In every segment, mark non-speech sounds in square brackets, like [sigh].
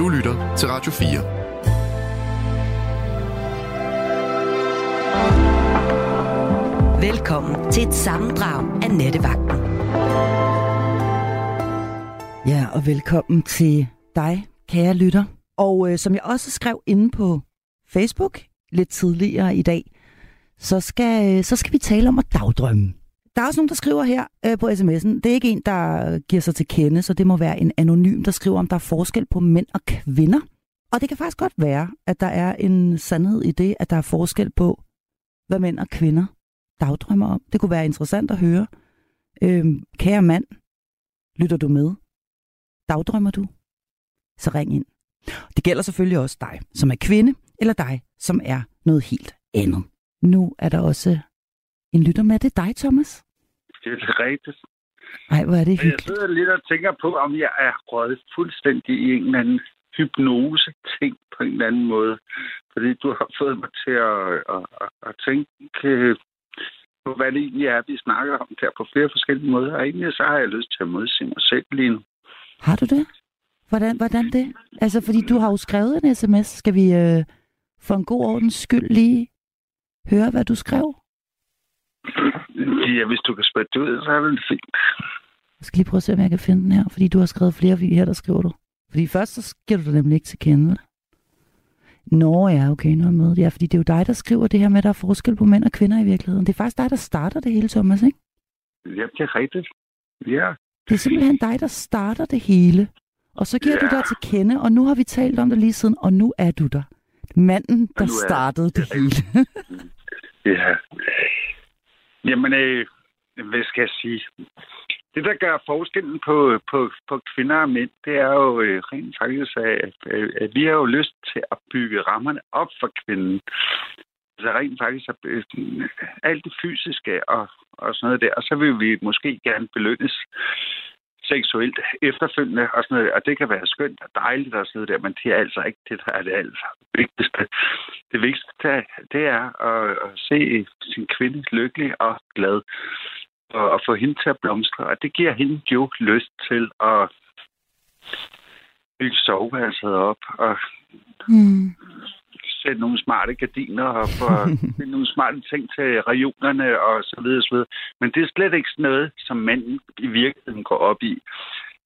Du lytter til Radio 4. Velkommen til et sammendrag af Nettevagten. Ja, og velkommen til dig, kære lytter. Og øh, som jeg også skrev inde på Facebook lidt tidligere i dag, så skal, øh, så skal vi tale om at dagdrømme. Der er også nogen, der skriver her øh, på sms'en. Det er ikke en, der giver sig til kende, så det må være en anonym, der skriver, om der er forskel på mænd og kvinder. Og det kan faktisk godt være, at der er en sandhed i det, at der er forskel på, hvad mænd og kvinder dagdrømmer om. Det kunne være interessant at høre. Øh, kære mand, lytter du med? Dagdrømmer du? Så ring ind. Det gælder selvfølgelig også dig, som er kvinde, eller dig, som er noget helt andet. Nu er der også en lytter med. Det er dig, Thomas. Det er rigtigt. Nej, hvor er det hyggeligt. Jeg sidder lidt og tænker på, om jeg er røget fuldstændig i en eller anden hypnose-ting på en eller anden måde. Fordi du har fået mig til at, at, at, at tænke på, hvad det egentlig er, vi snakker om der på flere forskellige måder. Og egentlig så har jeg lyst til at modsige mig selv lige nu. Har du det? Hvordan, hvordan det? Altså, fordi du har jo skrevet en sms. Skal vi øh, for en god ordens skyld lige høre, hvad du skrev? [clears throat] Ja, hvis du kan spætte det ud, så er det fint. Jeg skal lige prøve at se, om jeg kan finde den her, fordi du har skrevet flere her, der skriver du. Fordi først så giver du nemlig ikke til kende. Nå ja, okay, nu er med. Ja, fordi det er jo dig, der skriver det her med, at der er forskel på mænd og kvinder i virkeligheden. Det er faktisk dig, der starter det hele, Thomas, ikke? Ja, det er rigtigt. Ja. Det er simpelthen dig, der starter det hele. Og så giver ja. du dig til kende, og nu har vi talt om det lige siden, og nu er du der. Manden, der startede det hele. [laughs] ja. Jamen, øh, hvad skal jeg sige? Det, der gør forskellen på, på, på kvinder og mænd, det er jo øh, rent faktisk, at, øh, at vi har jo lyst til at bygge rammerne op for kvinden. Altså rent faktisk at, øh, alt det fysiske og, og sådan noget der. Og så vil vi måske gerne belønnes seksuelt efterfølgende og sådan noget. Og det kan være skønt og dejligt og sådan noget der, men det er altså ikke det, der er det altså vigtigste. Det vigtigste, det er at, at se sin kvinde lykkelig og glad og og få hende til at blomstre. Og det giver hende jo lyst til at bygge soveværelset op og mm sætte nogle smarte gardiner og [laughs] få nogle smarte ting til regionerne og så videre, så videre. Men det er slet ikke sådan noget, som manden i virkeligheden går op i.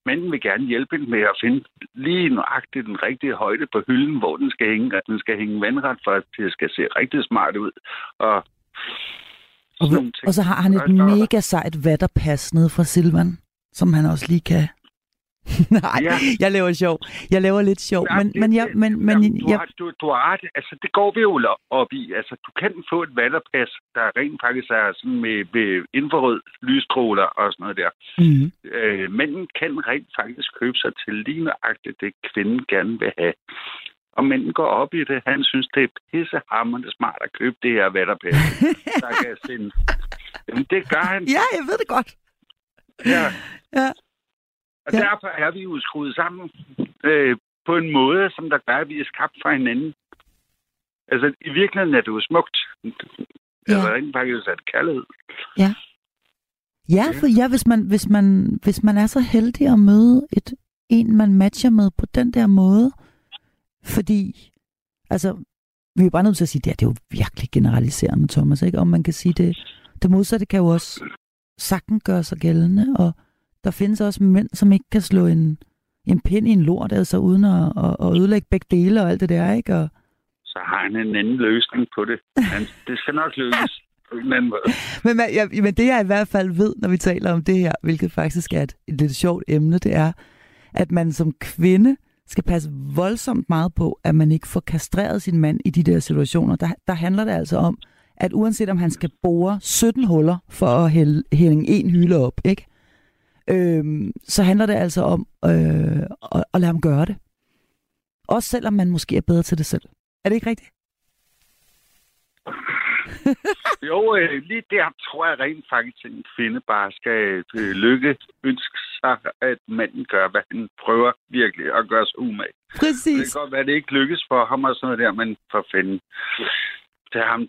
Manden vil gerne hjælpe med at finde lige nøjagtigt den rigtige højde på hylden, hvor den skal hænge, at den skal hænge vandret, for at det skal se rigtig smart ud. Og og, og så har han et mega sejt vatterpas nede fra Silvan, som han også lige kan... [laughs] Nej, ja. jeg laver sjov. Jeg laver lidt sjov, ja, men, det, men, jeg, men, men jamen, du, jeg... har, du, du har ret. Altså, det går vi jo op i. Altså, du kan få et vatterpas, der rent faktisk er sådan med, med infrarød lysstråler og sådan noget der. Mm-hmm. Øh, mænden kan rent faktisk købe sig til lige nøjagtigt det, kvinden gerne vil have. Og mænden går op i det. Han synes, det er pissehammerende smart at købe det her vatterpæl. [laughs] der kan jeg sende. Jamen, det gør han. Ja, jeg ved det godt. Ja. ja. Og ja. derfor er vi jo skruet sammen øh, på en måde, som der gør, at vi er skabt fra hinanden. Altså, i virkeligheden er det jo smukt. Ja. Altså, rent faktisk er det kærlighed. Ja. Ja, for ja, hvis man, hvis man, hvis man er så heldig at møde et, en, man matcher med på den der måde, fordi, altså, vi er bare nødt til at sige, at det er jo virkelig generaliserende, Thomas, ikke? Om man kan sige det, det modsatte kan jo også sagtens gøre sig gældende, og der findes også mænd, som ikke kan slå en, en pind i en lort, altså uden at, at, at ødelægge begge dele og alt det der, ikke? Og... Så har han en anden løsning på det. Han, det skal nok lykkes. [laughs] men, men, ja, men det jeg i hvert fald ved, når vi taler om det her, hvilket faktisk er et, et lidt sjovt emne, det er, at man som kvinde skal passe voldsomt meget på, at man ikke får kastreret sin mand i de der situationer. Der, der handler det altså om, at uanset om han skal bore 17 huller for at hælde, hælde en hylde op, ikke? Øhm, så handler det altså om øh, at, at lade ham gøre det. Også selvom man måske er bedre til det selv. Er det ikke rigtigt? [laughs] jo, øh, lige der tror jeg rent faktisk, at en kvinde bare skal øh, lykke ønske sig, at manden gør, hvad han prøver virkelig at gøre sig umage. Præcis. Det kan godt være, at det ikke lykkes for ham og sådan noget der, men for fanden tage ham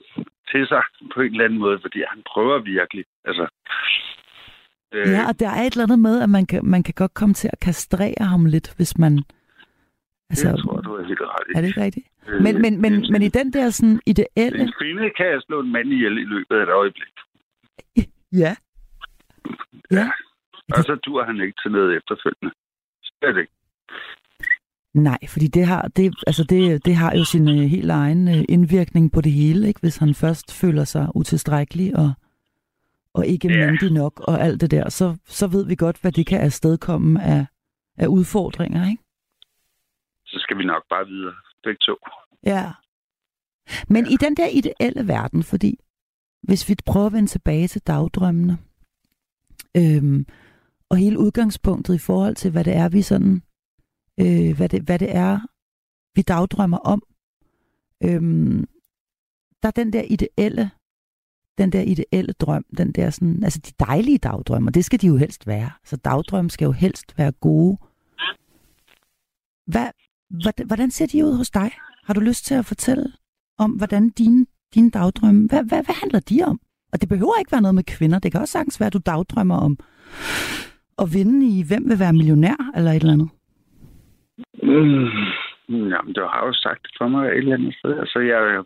til sig på en eller anden måde, fordi han prøver virkelig. Altså, øh... Ja, og der er et eller andet med, at man kan, man kan godt komme til at kastrere ham lidt, hvis man Altså, det tror du er helt ret Er det ikke rigtigt? Øh, men, men, men, men i den der sådan ideelle... En kvinde kan jeg slå en mand ihjel i løbet af et øjeblik. [laughs] Ja. Ja. Og så dur han ikke til noget efterfølgende. Slet ikke. Nej, fordi det har, det, altså det, det har jo sin uh, helt egen uh, indvirkning på det hele, ikke? hvis han først føler sig utilstrækkelig og, og ikke ja. myndig nok og alt det der, så, så ved vi godt, hvad det kan afstedkomme af, af udfordringer, ikke? Så skal vi nok bare videre, begge to. Ja. Men ja. i den der ideelle verden, fordi hvis vi prøver at vende tilbage til dagdrømmene, øhm, og hele udgangspunktet i forhold til, hvad det er, vi sådan, øh, hvad, det, hvad det er, vi dagdrømmer om, øhm, der er den der ideelle, den der ideelle drøm, den der sådan, altså de dejlige dagdrømmer, det skal de jo helst være. Så dagdrømme skal jo helst være gode. Hvad, hvordan ser de ud hos dig? Har du lyst til at fortælle om, hvordan dine, dine dagdrømme, hvad, hvad, hvad handler de om? Og det behøver ikke være noget med kvinder. Det kan også sagtens være, at du dagdrømmer om at vinde i Hvem vil være millionær, eller et eller andet. Mm, jamen, du har jo sagt det for mig et eller andet sted. Altså, jeg,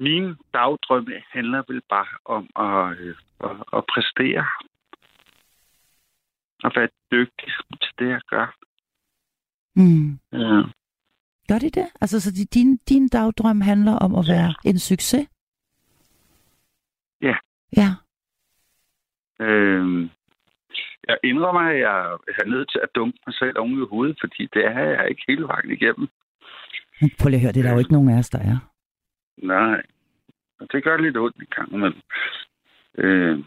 min dagdrømme handler vel bare om at, øh, at, at præstere. Og være dygtig til det, jeg gør. Mm. Ja. Gør de det? Altså, så din, din dagdrøm handler om at være en succes? Ja. Ja. Øhm, jeg indrømmer, at jeg er nødt til at dumpe mig selv oven i hovedet, fordi det er jeg ikke hele vejen igennem. Prøv lige at høre, det er der jo ikke nogen af os, der er. Nej. Det gør lidt ondt i gang, men... Øh,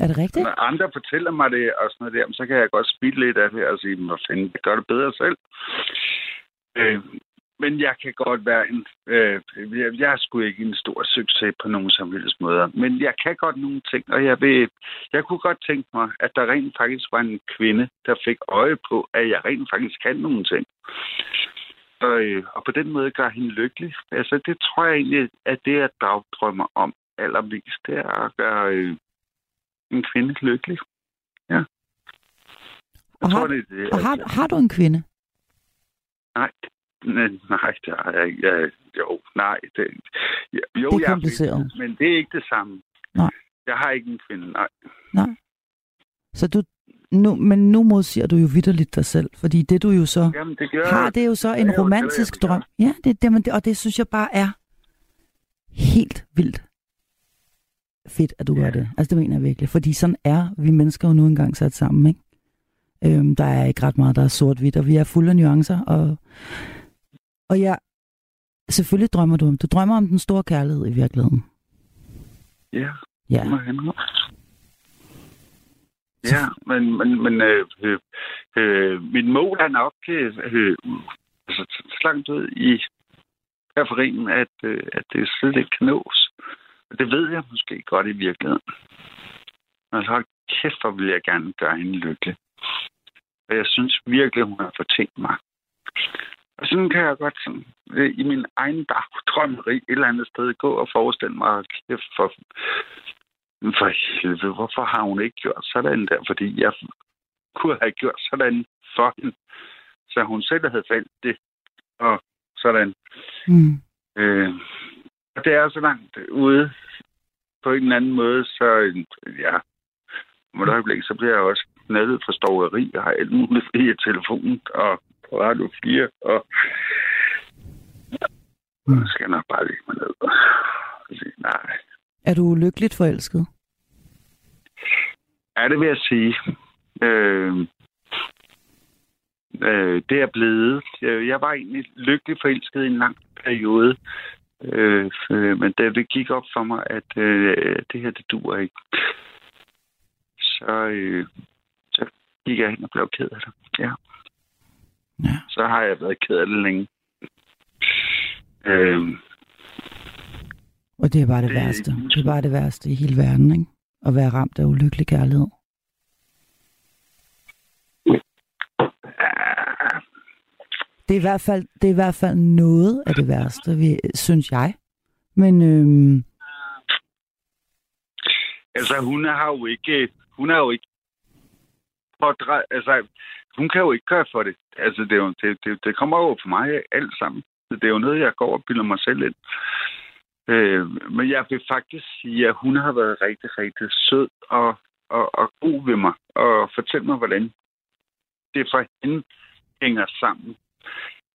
er det rigtigt? Når andre fortæller mig det og sådan noget der, så kan jeg godt spille lidt af det og sige, hvad fanden, det gør det bedre selv. Øh, men jeg kan godt være en... Øh, jeg, jeg er sgu ikke en stor succes på nogen som helst måder. Men jeg kan godt nogle ting, og jeg vil... Jeg kunne godt tænke mig, at der rent faktisk var en kvinde, der fik øje på, at jeg rent faktisk kan nogle ting. Og, øh, og på den måde gør hende lykkelig. Altså, det tror jeg egentlig, at det, jeg dagdrømmer om allermest, det er at gøre øh, en kvinde lykkelig. Ja. Jeg og, tror, har, det, det, og har, har du en kvinde? Nej, Nej, det har jeg ikke. Ja, jo, nej. Det, jo, det er kompliceret. Jeg, men det er ikke det samme. Nej. Jeg har ikke en kvinde, nej. Nej. Så du, nu, men nu modsiger du jo vidderligt dig selv, fordi det du jo så Jamen, det gør, har, det er jo så en romantisk drøm. Ja, det, det, og det synes jeg bare er helt vildt fedt, at du ja. gør det. Altså, det mener jeg virkelig. Fordi sådan er vi mennesker jo nu engang sat sammen, ikke? Øhm, der er ikke ret meget, der er sort-hvidt, og vi er fulde af nuancer, og og ja, selvfølgelig drømmer du om. Du drømmer om den store kærlighed i virkeligheden. Ja. Ja. Ja, men, men, men øh, øh, øh, mit mål er nok øh, øh, altså, så langt ud i periferien, at, øh, at det slet ikke kan nås. Det ved jeg måske godt i virkeligheden. Altså, hold kæft, hvor vil jeg gerne gøre hende lykkelig. Og jeg synes virkelig, hun har fortjent mig. Og sådan kan jeg godt sådan, øh, i min egen dagdrømmeri et eller andet sted gå og forestille mig, kæft for, for helvede, hvorfor har hun ikke gjort sådan der? Fordi jeg kunne have gjort sådan for hende, så hun selv havde faldt det. Og sådan. Mm. Øh, og det er så langt ude på en eller anden måde, så ja, om et øjeblik, så bliver jeg også nettet for stoveri og har alt muligt i telefonen, og på Radio 4, og mm. skal jeg nok bare lægge mig ned og sige nej. Er du lykkeligt forelsket? Ja, det vil jeg sige. Øh, øh, det er blevet. Jeg var egentlig lykkelig forelsket i en lang periode. Øh, men da det gik op for mig, at øh, det her, det dur ikke, så, øh, så gik jeg hen og blev ked af det. Ja. Ja. Så har jeg været ked af det længe. Øhm, og det er bare det, det værste. Det er bare det værste i hele verden, ikke? At være ramt af ulykkelig kærlighed. Det er, i hvert fald, det er i hvert fald noget af det værste, vi, synes jeg. Men øhm... Altså, hun har jo ikke, hun har jo ikke pådre, altså, hun kan jo ikke gøre for det. Altså, det, er jo, det, det, det kommer over for mig alt sammen. Det er jo noget, jeg går og bilder mig selv ind. Øh, men jeg vil faktisk sige, at hun har været rigtig, rigtig sød og, og, og god ved mig. Og fortæl mig, hvordan det for hende hænger sammen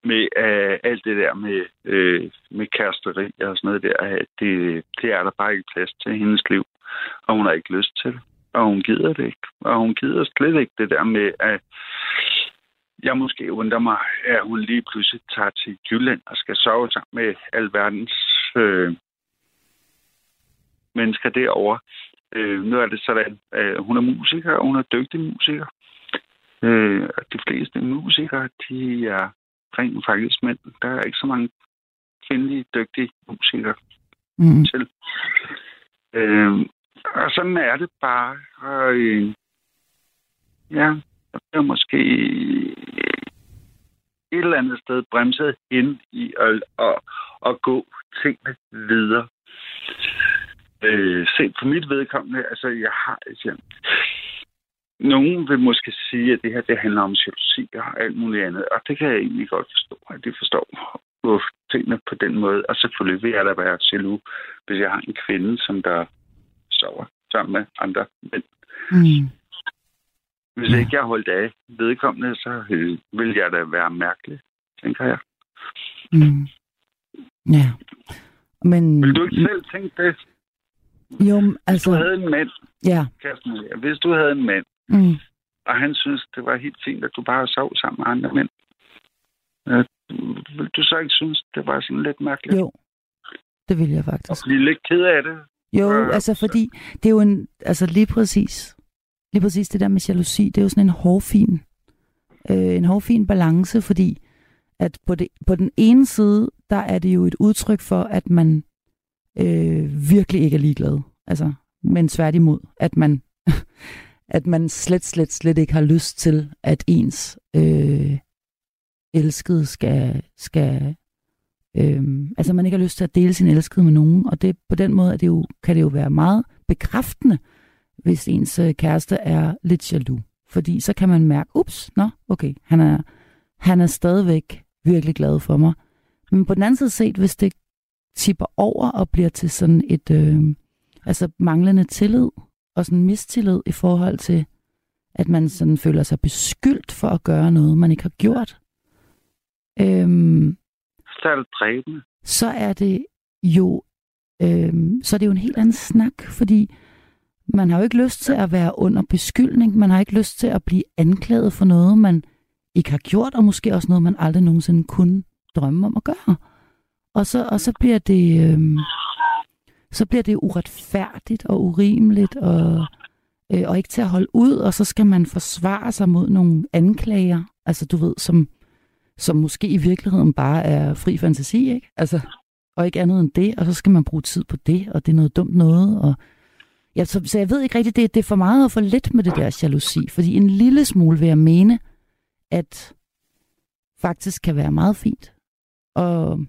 med uh, alt det der med, uh, med kæresteri og sådan noget der. Det, det er der bare ikke plads til i hendes liv. Og hun har ikke lyst til det. Og hun gider det ikke. Og hun gider slet ikke det der med, at jeg måske undrer mig, at hun lige pludselig tager til Jylland og skal sove sammen med alverdens øh, mennesker derovre. Øh, nu er det sådan, at hun er musiker, og hun er dygtig musiker. Øh, de fleste musikere, de er rent faktisk mænd. Der er ikke så mange kvindelige, dygtige musikere mm. til. Øh, og sådan er det bare. Og, øh, ja, der bliver måske et eller andet sted bremset ind i at, at, at gå tingene videre. Øh, set på mit vedkommende, altså jeg har... Altså, nogen vil måske sige, at det her det handler om jalousi og alt muligt andet, og det kan jeg egentlig godt forstå, at de forstår uh, tingene på den måde. Og selvfølgelig vil jeg da være jaloux, hvis jeg har en kvinde, som der sover sammen med andre mænd. Mm. Hvis ja. ikke jeg holdt af vedkommende, så øh, vil jeg da være mærkelig, tænker jeg. Mm. Ja. Men... Vil du ikke selv tænke det? Jo, altså... Hvis du havde en mand, ja. Kirsten, hvis du havde en mand, mm. og han synes, det var helt fint, at du bare sov sammen med andre mænd, øh, vil du så ikke synes, det var sådan lidt mærkeligt? Jo, det vil jeg faktisk. Og blive lidt ked af det? Jo, øh, altså fordi det er jo en, altså lige præcis, lige præcis det der med jalousi, det er jo sådan en hårfin, øh, en hårfin balance, fordi at på, det, på den ene side, der er det jo et udtryk for, at man øh, virkelig ikke er ligeglad. Altså, men tværtimod, at man, [laughs] at man slet, slet, slet ikke har lyst til, at ens øh, elskede skal, skal øh, altså man ikke har lyst til at dele sin elskede med nogen, og det, på den måde er det jo, kan det jo være meget bekræftende, hvis ens øh, kæreste er lidt jaloux. Fordi så kan man mærke, ups, nå, okay, han er, han er stadigvæk virkelig glad for mig. Men på den anden side set, hvis det tipper over og bliver til sådan et øh, altså manglende tillid og sådan mistillid i forhold til, at man sådan føler sig beskyldt for at gøre noget, man ikke har gjort. Øhm, så er det dræbende. Så er det jo øhm, så er det jo en helt anden snak, fordi man har jo ikke lyst til at være under beskyldning. Man har ikke lyst til at blive anklaget for noget, man ikke har gjort, og måske også noget, man aldrig nogensinde kunne drømme om at gøre. Og så, og så bliver det øhm, så bliver det uretfærdigt og urimeligt og, øh, og ikke til at holde ud, og så skal man forsvare sig mod nogle anklager, altså du ved, som, som måske i virkeligheden bare er fri fantasi, ikke? Altså, og ikke andet end det, og så skal man bruge tid på det, og det er noget dumt noget, og ja, så, så jeg ved ikke rigtigt, det, det er for meget og for lidt med det der jalousi, fordi en lille smule vil jeg mene, at faktisk kan være meget fint. Og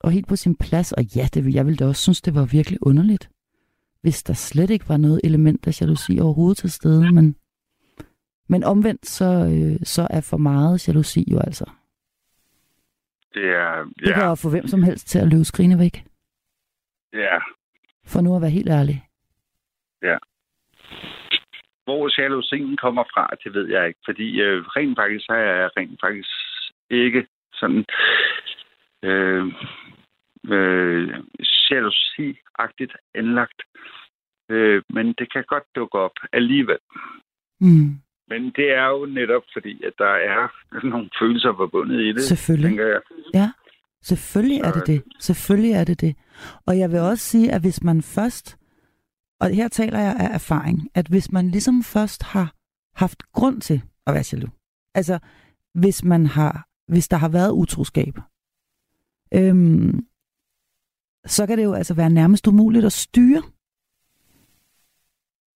og helt på sin plads. Og ja, det, jeg ville da også synes, det var virkelig underligt, hvis der slet ikke var noget element af jalousi overhovedet til stede. Men, men omvendt, så, øh, så er for meget jalousi jo altså. Det er... Ja. Det kan jo få hvem som helst til at løbe skrine væk. Ja. For nu at være helt ærlig. Ja. Hvor jalousien kommer fra, det ved jeg ikke. Fordi øh, rent faktisk er jeg rent faktisk ikke sådan øh, øh, jalousi-agtigt anlagt. Øh, men det kan godt dukke op alligevel. Mm. Men det er jo netop fordi, at der er nogle følelser forbundet i det, Selvfølgelig. tænker jeg. Ja, selvfølgelig er det det. Selvfølgelig er det det. Og jeg vil også sige, at hvis man først, og her taler jeg af erfaring, at hvis man ligesom først har haft grund til at være jaloux, altså hvis man har, hvis der har været utroskab, øhm, så kan det jo altså være nærmest umuligt at styre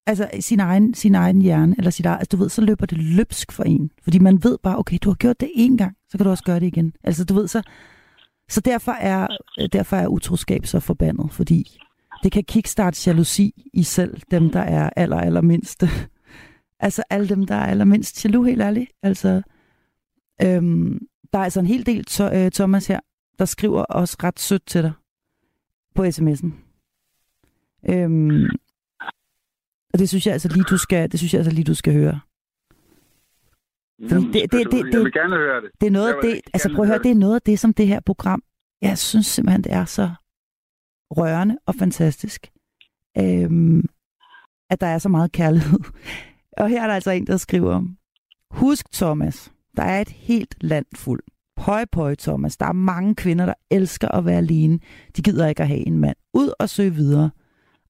altså sin egen, sin egen hjerne, eller sit eget, altså du ved, så løber det løbsk for en. Fordi man ved bare, okay, du har gjort det én gang, så kan du også gøre det igen. Altså du ved, så, så derfor, er, øh, derfor er utroskab så forbandet, fordi det kan kickstarte jalousi i selv dem, der er aller, aller mindste. [laughs] Altså alle dem, der er allermindst jaloux, helt ærligt. Altså, øhm, der er altså en hel del to, øh, Thomas her, der skriver også ret sødt til dig på sms'en. Øhm, og det synes jeg altså lige, du skal, det synes jeg altså lige, du skal høre. Jamen, det, det, det, det, jeg vil gerne høre det. Det er noget af det, altså prøv at høre, det. er noget af det, som det her program, jeg synes simpelthen, det er så rørende og fantastisk, øhm, at der er så meget kærlighed. Og her er der altså en, der skriver om, husk Thomas, der er et helt land fuld. Pøj, pøj, Thomas. Der er mange kvinder, der elsker at være alene. De gider ikke at have en mand. Ud og søge videre.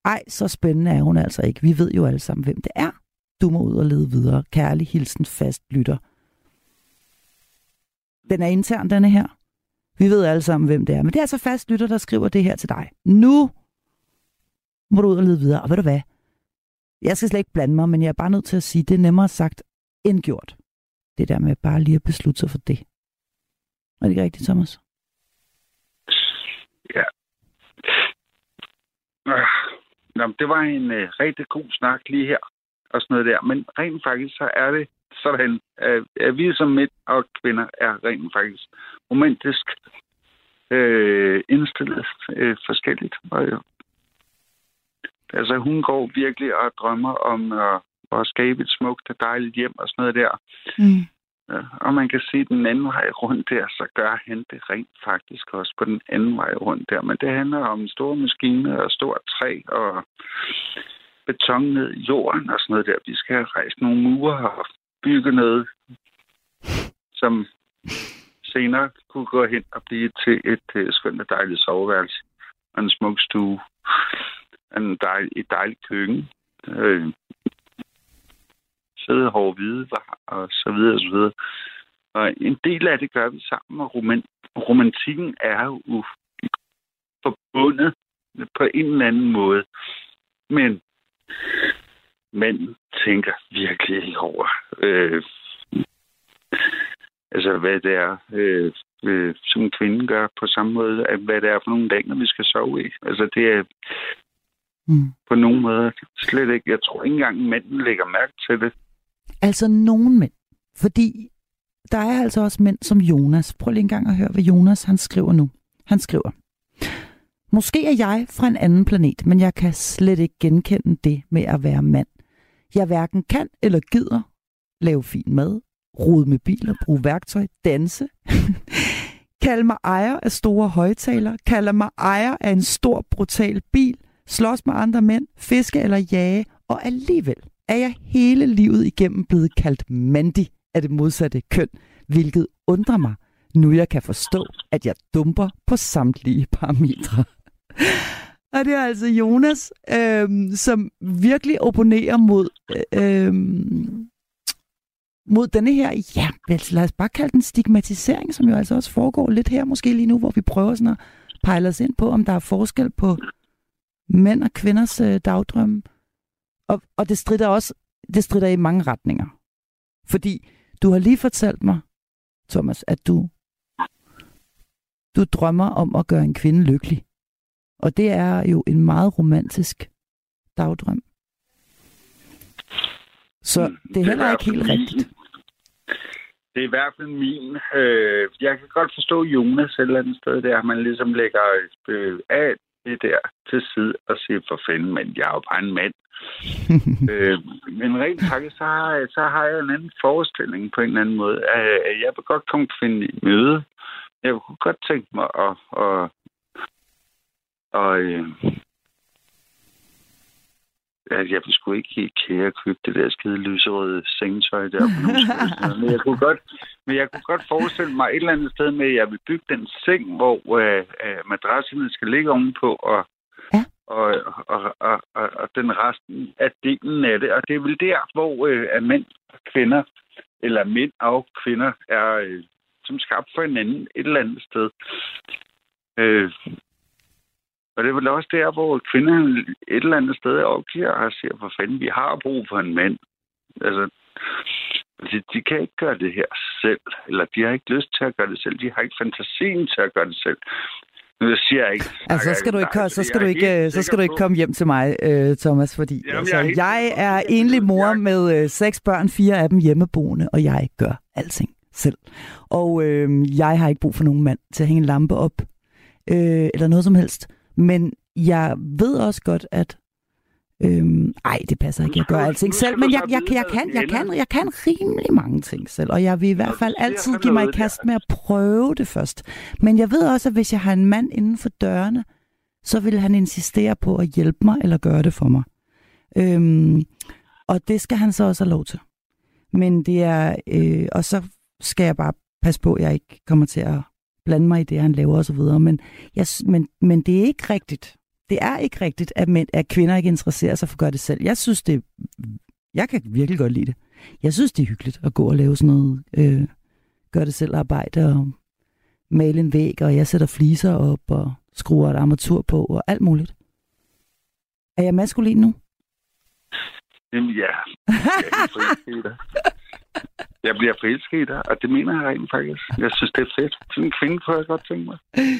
Ej, så spændende er hun altså ikke. Vi ved jo alle sammen, hvem det er. Du må ud og lede videre. Kærlig hilsen fast lytter. Den er intern, denne her. Vi ved alle sammen, hvem det er. Men det er altså fast lytter, der skriver det her til dig. Nu må du ud og lede videre. Og ved du hvad? Jeg skal slet ikke blande mig, men jeg er bare nødt til at sige, det er nemmere sagt end gjort. Det der med bare lige at beslutte sig for det. Er det ikke rigtigt, Thomas? Ja. Ah. Nå, det var en øh, rigtig god snak lige her og sådan noget der. Men rent faktisk, så er det sådan, at, vi som mænd og kvinder er rent faktisk romantisk øh, indstillet øh, forskelligt. Og, jo. altså, hun går virkelig og drømmer om at, at skabe et smukt og dejligt hjem og sådan noget der. Mm. Og man kan sige, at den anden vej rundt der, så gør han det rent faktisk også på den anden vej rundt der. Men det handler om store maskiner og stort træ og beton ned i jorden og sådan noget der. Vi skal rejse nogle mure og bygge noget, som senere kunne gå hen og blive til et uh, skønt og dejligt soveværelse og en smuk stue. En dejl, et dejligt køkken. Øh, søde hårde hvide og så videre og så videre. Og en del af det gør vi sammen, og romantikken er jo forbundet på en eller anden måde. Men mænd tænker virkelig ikke over, øh, altså hvad det er, øh, øh, som kvinden gør på samme måde, at hvad det er for nogle dage, vi skal sove i. Altså det er mm. på nogen måde slet ikke, jeg tror ikke engang mænden lægger mærke til det. Altså nogen mænd. Fordi der er altså også mænd som Jonas. Prøv lige en gang at høre, hvad Jonas han skriver nu. Han skriver, Måske er jeg fra en anden planet, men jeg kan slet ikke genkende det med at være mand. Jeg hverken kan eller gider lave fin mad, rode med biler, bruge værktøj, danse, [laughs] kalde mig ejer af store højtaler, kalde mig ejer af en stor, brutal bil, slås med andre mænd, fiske eller jage, og alligevel er jeg hele livet igennem blevet kaldt mandig af det modsatte køn, hvilket undrer mig, nu jeg kan forstå, at jeg dumper på samtlige parametre. [laughs] Og det er altså Jonas, øhm, som virkelig opponerer mod, øh, øhm, mod denne her, ja, lad os bare kalde den stigmatisering, som jo altså også foregår lidt her måske lige nu, hvor vi prøver sådan at pejle os ind på, om der er forskel på mænd og kvinders øh, dagdrømme. Og, og det strider også det strider i mange retninger. Fordi du har lige fortalt mig, Thomas, at du, du drømmer om at gøre en kvinde lykkelig. Og det er jo en meget romantisk dagdrøm. Så mm, det er heller er ikke helt rigtigt. Det er i hvert fald min. Øh, jeg kan godt forstå Jonas et eller andet sted, der man ligesom lægger øh, af det der til side og siger, for fanden, men jeg er jo bare en mand. [laughs] øh, men rent faktisk, så har, så har jeg en anden forestilling på en eller anden måde. Øh, jeg vil godt komme finde i møde. Jeg kunne godt tænke mig at, at, og øh, at jeg sgu ikke helt kære købe det der skide lyserøde sengetøj der på nogen men jeg kunne godt, men jeg kunne godt forestille mig et eller andet sted med, at jeg vil bygge den seng, hvor øh, øh madrasserne skal ligge ovenpå, og, ja. og, og, og, og, og, den resten af delen af det. Og det er vel der, hvor øh, at mænd og kvinder, eller mænd og kvinder, er øh, som skabt for hinanden et eller andet sted. Øh, og det er vel også der, hvor kvinder et eller andet sted opgiver og siger, for fanden, vi har brug for en mand. Altså, de, de kan ikke gøre det her selv, eller de har ikke lyst til at gøre det selv, de har ikke fantasien til at gøre det selv. Det siger jeg ikke. Altså, så skal du ikke, så skal du ikke, så skal du ikke komme hjem til mig, øh, Thomas, fordi Jamen, altså, jeg, jeg er enlig mor med øh, seks børn, fire af dem hjemmeboende, og jeg gør alting selv. Og øh, jeg har ikke brug for nogen mand til at hænge en lampe op, øh, eller noget som helst. Men jeg ved også godt, at Øhm, ej, det passer ikke. Jeg gør alting selv, men jeg, jeg, jeg, kan, jeg, kan, jeg kan rimelig mange ting selv, og jeg vil i hvert fald altid give mig i kast med at prøve det først. Men jeg ved også, at hvis jeg har en mand inden for dørene, så vil han insistere på at hjælpe mig eller gøre det for mig. Øhm, og det skal han så også have lov til. Men det er, øh, og så skal jeg bare passe på, at jeg ikke kommer til at blande mig i det, han laver osv. Men, jeg, men, men det er ikke rigtigt. Det er ikke rigtigt, at, mænd, at kvinder ikke interesserer sig for at gøre det selv. Jeg synes, det jeg kan virkelig godt lide det. Jeg synes, det er hyggeligt at gå og lave sådan noget, øh, gøre det selv arbejde og male en væg, og jeg sætter fliser op og skruer et armatur på og alt muligt. Er jeg maskulin nu? Jamen ja. [laughs] Jeg bliver forelsket i dig, og det mener jeg rent faktisk. Jeg synes, det er fedt. Sådan en kvinde får jeg godt tænke mig.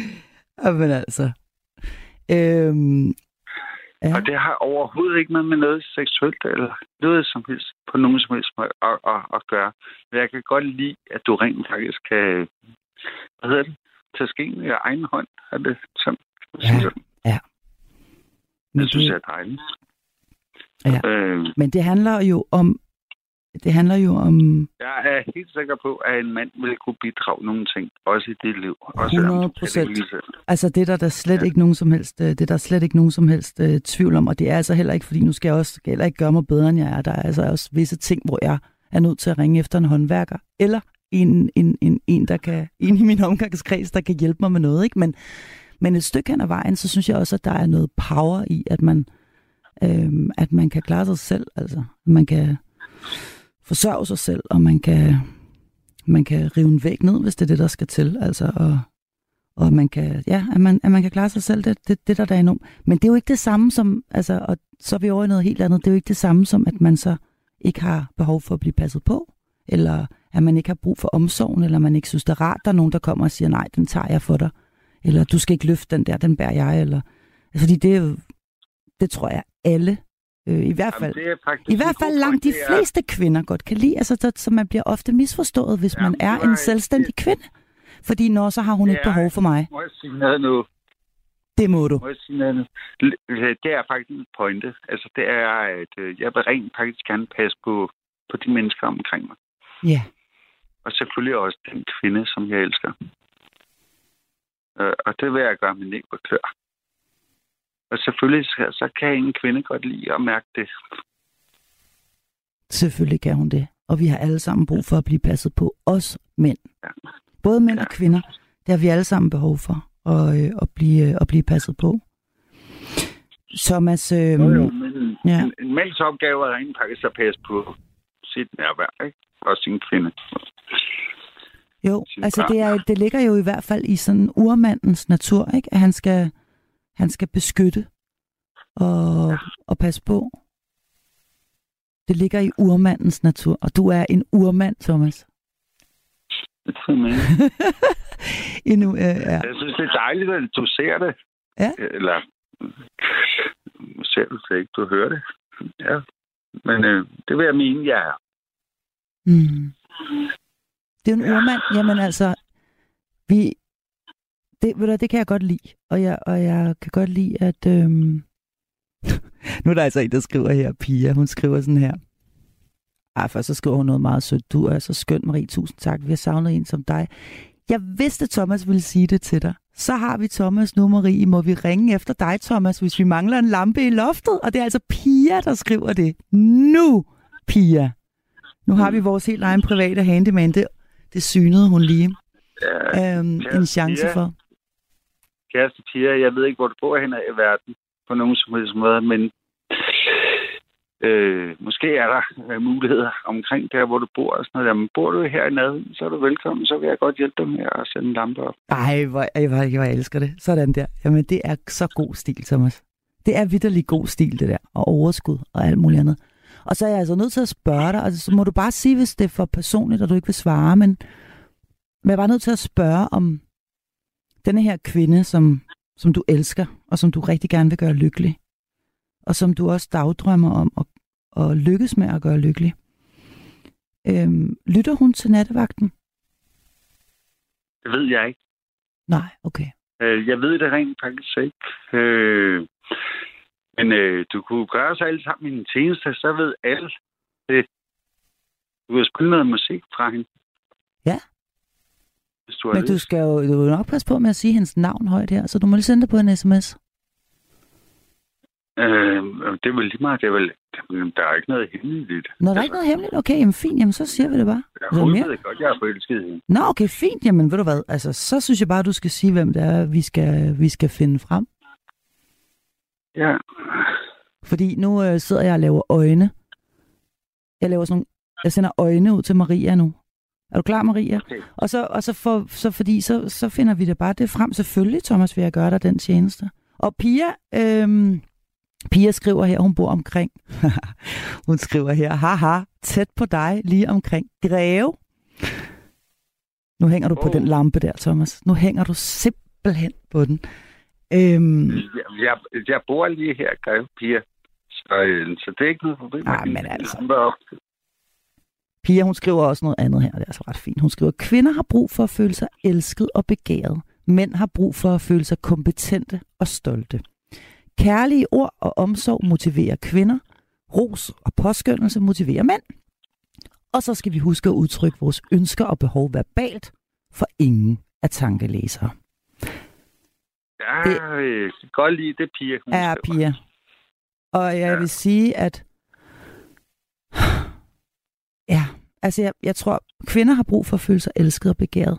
[laughs] Jamen altså. Øhm, ja. Og det har overhovedet ikke noget med noget seksuelt eller noget som helst på nogen som helst måde at, at, at gøre. Men jeg kan godt lide, at du rent faktisk kan, hvad hedder det, tage skeen i egen hånd. Er det sådan? Ja, ja. Men det synes jeg er dejligt. Ja. Øh, Men det handler jo om det handler jo om... Jeg er helt sikker på, at en mand vil kunne bidrage nogle ting, også i dit liv. Også 100 procent. Altså det der, der slet ja. ikke nogen som helst, øh, det der slet ikke nogen som helst uh, tvivl om, og det er altså heller ikke, fordi nu skal jeg også heller ikke gøre mig bedre, end jeg er. Der er altså også visse ting, hvor jeg er nødt til at ringe efter en håndværker, eller en, en, en, en, der kan, en i min omgangskreds, der kan hjælpe mig med noget. Ikke? Men, men et stykke hen ad vejen, så synes jeg også, at der er noget power i, at man, øhm, at man kan klare sig selv. Altså, man kan forsørge sig selv, og man kan, man kan rive en væg ned, hvis det er det, der skal til. Altså, og, og man kan, ja, at man, at man kan klare sig selv, det, det, det der, der er enormt. Men det er jo ikke det samme som, altså, og så er vi over i noget helt andet, det er jo ikke det samme som, at man så ikke har behov for at blive passet på, eller at man ikke har brug for omsorgen, eller man ikke synes, det er rart, der er nogen, der kommer og siger, nej, den tager jeg for dig, eller du skal ikke løfte den der, den bærer jeg, eller, altså, fordi det er jo, det tror jeg, alle Øh, I hvert fald, Jamen, i hvert fald langt de fleste er... kvinder godt kan lide. Altså, så, så man bliver ofte misforstået, hvis Jamen, man er en selvstændig det... kvinde. Fordi når så har hun ikke behov for mig. Må jeg sige noget nu? Det må du. Må jeg sige noget nu? Det er faktisk en pointe. Altså, det er, at øh, jeg vil rent faktisk gerne passe på, på de mennesker omkring mig. Ja. Og selvfølgelig også den kvinde, som jeg elsker. Øh, og det vil jeg gøre med næb og klør. Og selvfølgelig så kan en kvinde godt lide at mærke det. Selvfølgelig kan hun det. Og vi har alle sammen brug for at blive passet på. Os mænd. Ja. Både mænd ja. og kvinder. Det har vi alle sammen behov for at, øh, at, blive, øh, at blive passet på. Thomas... Øh, jo, jo, men ja. en, en mands opgave er rent faktisk at passe på sit nærvær, ikke? Og sin kvinde. Jo, sin altså det, er, det ligger jo i hvert fald i sådan urmandens natur, ikke? At han skal han skal beskytte og, og passe på. Det ligger i urmandens natur, og du er en urmand, Thomas. [laughs] Endnu, øh, ja. Jeg synes, det er dejligt, at du ser det. Ja. Eller ser du det ikke, du hører det. Ja. Men øh, det vil jeg mene, jeg er. Mm. Det er en ja. urmand. Jamen altså, vi, det, ved du, det kan jeg godt lide. Og jeg, og jeg kan godt lide, at... Øhm... [laughs] nu er der altså en, der skriver her, Pia. Hun skriver sådan her. Ej, først så skriver hun noget meget sødt. Du er så skøn, Marie. Tusind tak. Vi har savnet en som dig. Jeg vidste, Thomas ville sige det til dig. Så har vi Thomas nu, Marie. Må vi ringe efter dig, Thomas, hvis vi mangler en lampe i loftet? Og det er altså Pia, der skriver det. Nu, Pia. Nu har vi vores helt egen private handyman. Det, det synede hun lige. Ja, øhm, en chance Pia. for kæreste piger. jeg ved ikke, hvor du bor hen i verden på nogen som helst måde, men øh, måske er der øh, muligheder omkring der, hvor du bor og sådan noget. Jamen, bor du her i naden, så er du velkommen, så vil jeg godt hjælpe dig med at sende en lampe op. Ej, hvor, ej, hvor, jeg elsker det. Sådan der. Jamen, det er så god stil, Thomas. Det er vidderlig god stil, det der. Og overskud og alt muligt andet. Og så er jeg altså nødt til at spørge dig, altså, så må du bare sige, hvis det er for personligt, og du ikke vil svare, men, men jeg er bare nødt til at spørge om, denne her kvinde, som som du elsker, og som du rigtig gerne vil gøre lykkelig, og som du også dagdrømmer om at, at lykkes med at gøre lykkelig. Øhm, lytter hun til nattevagten? Det ved jeg ikke. Nej, okay. Øh, jeg ved det rent faktisk ikke. Øh, men øh, du kunne gøre os alle sammen i en tjeneste, så ved alle det. Du kan spille noget musik fra hende. Ja. Hvis du har Men du lyst. skal jo du vil nok passe på med at sige hendes navn højt her, så du må lige sende det på en sms. Øh, det er vel lige meget. Det er vel, der er ikke noget hemmeligt i det. Når der er ikke noget hemmeligt, okay, jamen fint, jamen så siger vi det bare. Jeg hun mere? ved godt, jeg er forelsket hende. Nå, okay, fint, jamen ved du hvad, altså så synes jeg bare, du skal sige, hvem det er, vi skal, vi skal finde frem. Ja. Fordi nu øh, sidder jeg og laver øjne. Jeg laver sådan nogle, jeg sender øjne ud til Maria nu. Er du klar, Maria? Okay. Og så, og så, for, så fordi så, så finder vi det bare det frem. Selvfølgelig, Thomas, vil jeg gøre dig den tjeneste. Og Pia, øhm, Pia skriver her, hun bor omkring. [laughs] hun skriver her, haha, tæt på dig, lige omkring Greve. Nu hænger du oh. på den lampe der, Thomas. Nu hænger du simpelthen på den. Øhm, Jeg, jeg, bor lige her, Greve Pia. Så, øh, så det er ikke noget problem. Nej, kan men altså. Pia, hun skriver også noget andet her, det er altså ret fint. Hun skriver, kvinder har brug for at føle sig elsket og begæret. Mænd har brug for at føle sig kompetente og stolte. Kærlige ord og omsorg motiverer kvinder. Ros og påskyndelse motiverer mænd. Og så skal vi huske at udtrykke vores ønsker og behov verbalt, for ingen er tankelæsere. Ja, Det- det... jeg kan godt lide det, Pia. skriver. Pia. Og jeg Ja. vil sige, at... Ja, altså jeg, jeg tror, kvinder har brug for at føle sig elsket og begæret.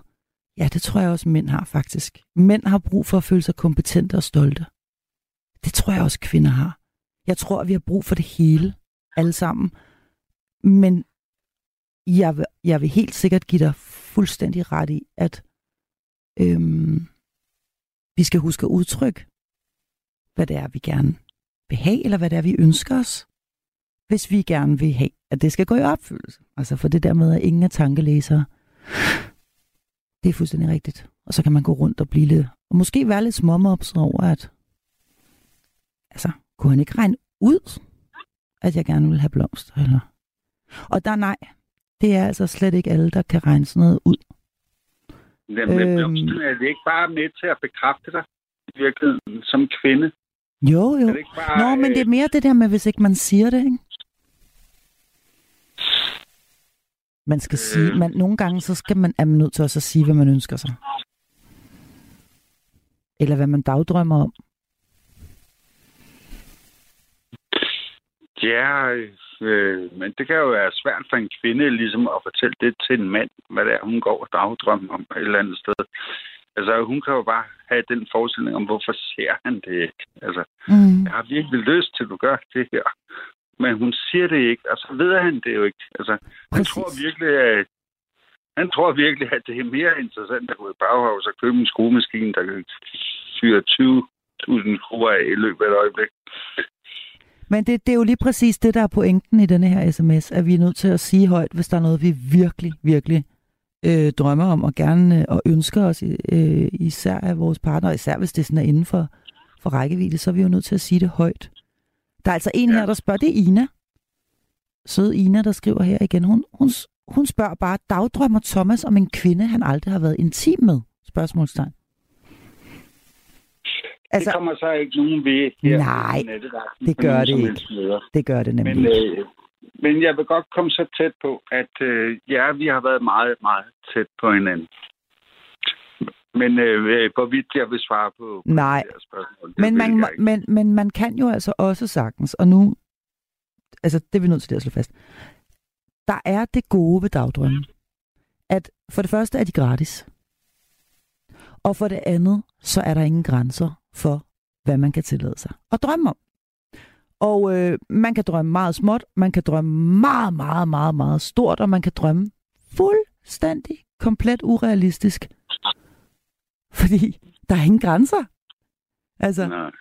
Ja, det tror jeg også, mænd har faktisk. Mænd har brug for at føle sig kompetente og stolte. Det tror jeg også, kvinder har. Jeg tror, at vi har brug for det hele, alle sammen. Men jeg vil, jeg vil helt sikkert give dig fuldstændig ret i, at øhm, vi skal huske at udtrykke, hvad det er, vi gerne vil have, eller hvad det er, vi ønsker os, hvis vi gerne vil have, at det skal gå i opfyldelse. Altså for det der med, at ingen er tankelæsere, det er fuldstændig rigtigt. Og så kan man gå rundt og blive lidt, og måske være lidt småmopset over, at altså, kunne han ikke regne ud, at jeg gerne vil have blomster, eller? Og der nej, det er altså slet ikke alle, der kan regne sådan noget ud. Jamen, Øhm. er det ikke bare med til at bekræfte dig i virkeligheden som kvinde? Jo, jo. Bare, Nå, men det er mere det der med, hvis ikke man siger det, ikke? Man skal øh. sige, man, nogle gange så skal man, er man nødt til også at sige, hvad man ønsker sig. Eller hvad man dagdrømmer om. Ja, øh, men det kan jo være svært for en kvinde ligesom at fortælle det til en mand, hvad det er, hun går og dagdrømmer om et eller andet sted. Altså, hun kan jo bare have den forestilling om, hvorfor ser han det ikke? Altså, Mm. jeg har virkelig lyst til, at du gør det her. Men hun siger det ikke, og så ved han det jo ikke. Altså, han tror virkelig, at han tror virkelig, at det er mere interessant at gå i Bauhaus og købe en skruemaskine, der kan fyre 20.000 skruer af i løbet af et øjeblik. Men det, det er jo lige præcis det, der er pointen i denne her sms, at vi er nødt til at sige højt, hvis der er noget, vi virkelig, virkelig øh, drømmer om og gerne øh, og ønsker os, øh, især af vores partner, især hvis det sådan er inden for, for rækkevidde, så er vi jo nødt til at sige det højt. Der er altså en Ja. her, der spørger, det er Ina. Søde Ina, der skriver her igen. Hun, hun, hun spørger bare, dagdrømmer Thomas om en kvinde, han aldrig har været intim med? Spørgsmålstegn. Altså, det kommer så ikke nogen ved her. Nej, det gør det ikke. Det gør det nemlig Men, øh, men jeg vil godt komme så tæt på, at øh, ja, vi har været meget, meget tæt på hinanden. Men øh, hvorvidt jeg vil svare på, på Nej. det spørgsmål, det Men man, men, men man kan jo altså også sagtens, og nu, altså det er vi nødt til at slå fast, der er det gode ved dagdrømmen, at for det første er de gratis, og for det andet, så er der ingen grænser for, hvad man kan tillade sig at drømme om. Og øh, man kan drømme meget småt, man kan drømme meget, meget, meget, meget stort, og man kan drømme fuldstændig, komplet urealistisk. Fordi der er ingen grænser. Altså, Nej.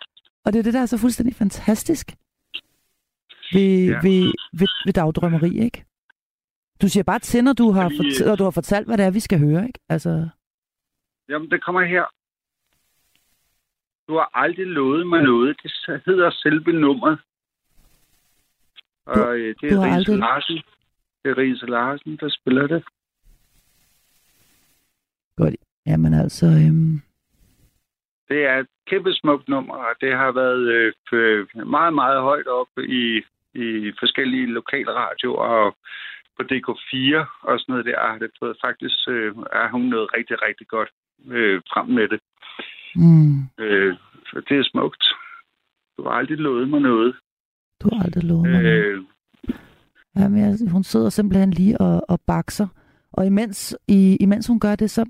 og det er det, der er så fuldstændig fantastisk ved, ja. Ved, ved, ved dagdrømmeri, ikke? Du siger bare til, når du har, Fordi- fortalt, du har fortalt, hvad det er, vi skal høre, ikke? Altså, Jamen, det kommer her. du har aldrig lovet mig noget. Det hedder selve nummeret. Og øh, det er Riese aldrig- Larsen. Det er Riese Larsen, der spiller det. Godt. Jamen altså, øhm, Det er et kæmpe smukt nummer, og det har været øh, meget, meget højt op i, i forskellige lokalradioer og på DK4 og sådan noget der. Har det fået, faktisk øh, er hun noget rigtig, rigtig godt øh, frem med det. mm, Øh, så det er smukt. Du har aldrig lovet mig noget. du har aldrig lovet mig noget. Øh, Jamen, hun sidder simpelthen lige og, og bakser. Og imens, i, imens hun gør det, så...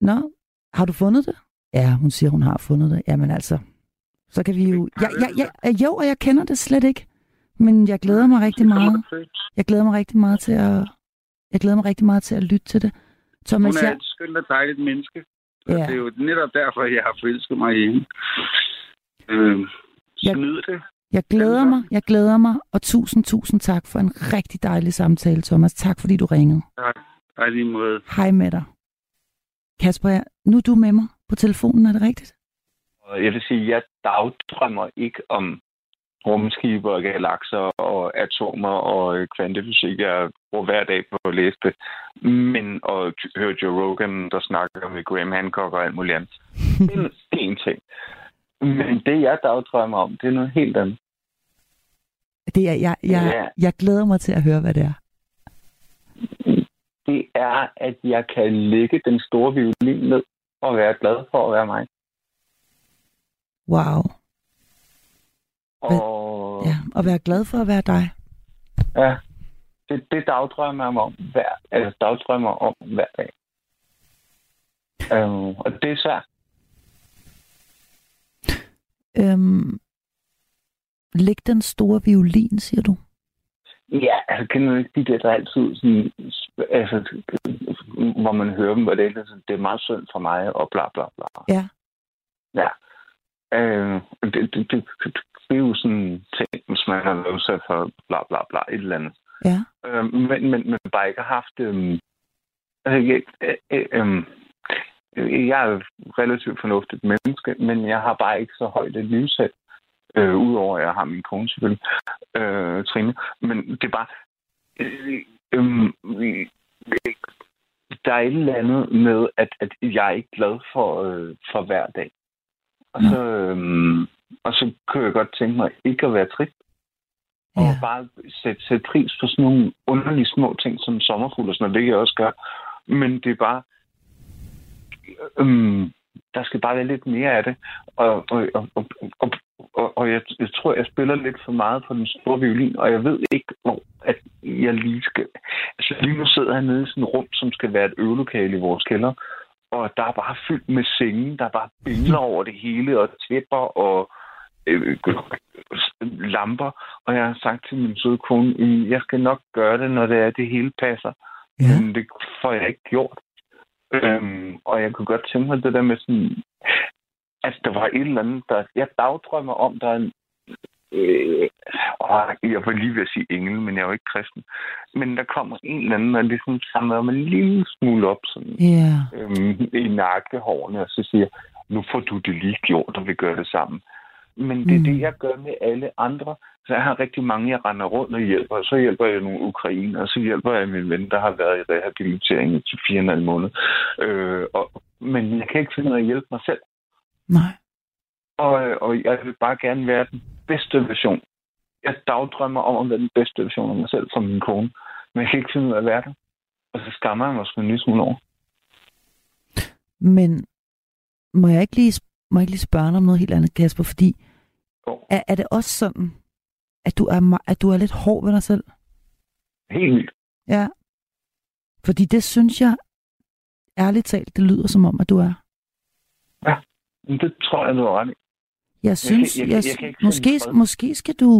Nå, har du fundet det? Ja, hun siger, hun har fundet det. Jamen altså, så kan vi jo... Ja, ja, ja, jo, og jeg kender det slet ikke. Men jeg glæder mig rigtig meget. Jeg glæder mig rigtig meget til at... Jeg glæder mig rigtig meget til at lytte til det. Hun Thomas, er jeg, et skønt og dejligt menneske. Ja. det er jo netop derfor, jeg har forelsket mig i hende. Øh, Jeg- det. jeg glæder mig, jeg glæder mig, og tusind, tusind tak for en rigtig dejlig samtale, Thomas. Tak, fordi du ringede. Ej, lige måde. Hej med dig. Kasper, nu er du med mig på telefonen, er det rigtigt? Og jeg vil sige, at jeg dagdrømmer ikke om rumskibe og galakser og atomer og øh, kvantefysik. Jeg bruger hver dag på at læse det. Men at høre Joe Rogan, der snakker med Graham Hancock og alt muligt andet. [laughs] Det er en ting. Men det, jeg dagdrømmer om, det er noget helt andet. Det er, jeg, jeg, Ja. jeg glæder mig til at høre, hvad det er. Det er, at jeg kan lægge den store violin ned og være glad for at være mig. Wow. Og Ja, og være glad for at være dig. Ja, det, det dagdrømmer jeg om hver, altså dagdrømmer om hver dag. Øh, og det er svært. Øhm, læg den store violin, siger du. Ja, altså kender du ikke de der, der altid sådan, altså, hvor man hører dem, hvor det er, altså, det er meget synd for mig, og bla bla bla. Ja. Ja. Øh, det, det, det, det, er jo sådan ting, hvis man har været udsat for bla bla bla, et eller andet. Ja. Øh, men, men, men bare ikke har haft... Øh, altså, jeg, øh, øh, jeg er relativt fornuftigt menneske, men jeg har bare ikke så højt et livssæt. Øh, Udover at jeg har min kone selvfølgelig, øh, Trine. Men det er bare... Øh, øh, øh, der er et eller andet med, at, at jeg er ikke glad for, øh, for hver dag. Og så, øh, og så kunne jeg godt tænke mig ikke at være trist og Ja. bare sætte, sætte pris på sådan nogle underlige små ting som sommerfugl og sådan noget, hvilket jeg også gør. Men det er bare... Øhm, der skal bare være lidt mere af det. Og, og, og, og, og, og, og jeg, jeg tror, jeg spiller lidt for meget på den store violin, og jeg ved ikke, hvor at jeg lige skal... Altså lige nu sidder jeg nede i sådan et rum, som skal være et øvelokale i vores kælder, og der er bare fyldt med senge, der er bare billeder over det hele, og tæpper og øh, lamper, og jeg har sagt til min søde kone, "Mm, jeg skal nok gøre det, når det er, det hele passer. Ja. Men det får jeg ikke gjort. Øhm, og jeg kunne godt tænke mig det der med sådan, at der var et eller andet, der... Jeg dagdrømmer om, der er en... Øh, jeg var lige ved at sige engel, men jeg er jo ikke kristen. Men der kommer en eller anden, der ligesom samler mig en lille smule op sådan, Ja. øhm, i nakkehårene, og så siger, nu får du det lige gjort, og vi gør det sammen. Men det er Mm. det, jeg gør med alle andre. Så jeg har rigtig mange, jeg render rundt og hjælper. Og så hjælper jeg nogle ukrainer, og så hjælper jeg min ven, der har været i rehabilitering i fire og en halv måned. Øh, og, men jeg kan ikke finde ud af at hjælpe mig selv. Nej. Og, og jeg vil bare gerne være den bedste version. Jeg dagdrømmer om at være den bedste version af mig selv som min kone. Men jeg kan ikke finde ud af at være det. Og så skammer jeg mig sgu en lille smule over. Men må jeg ikke lige, må jeg ikke lige spørge dig om noget helt andet, Kasper? Fordi Jo. er, er det også sådan, at du, er, at du er lidt hård ved dig selv? Helt vildt. Ja. Fordi det synes jeg, ærligt talt, det lyder som om, at du er. Men det tror jeg, du har ret i. Jeg synes, jeg- jeg, jeg jeg, finde måske, måske skal du...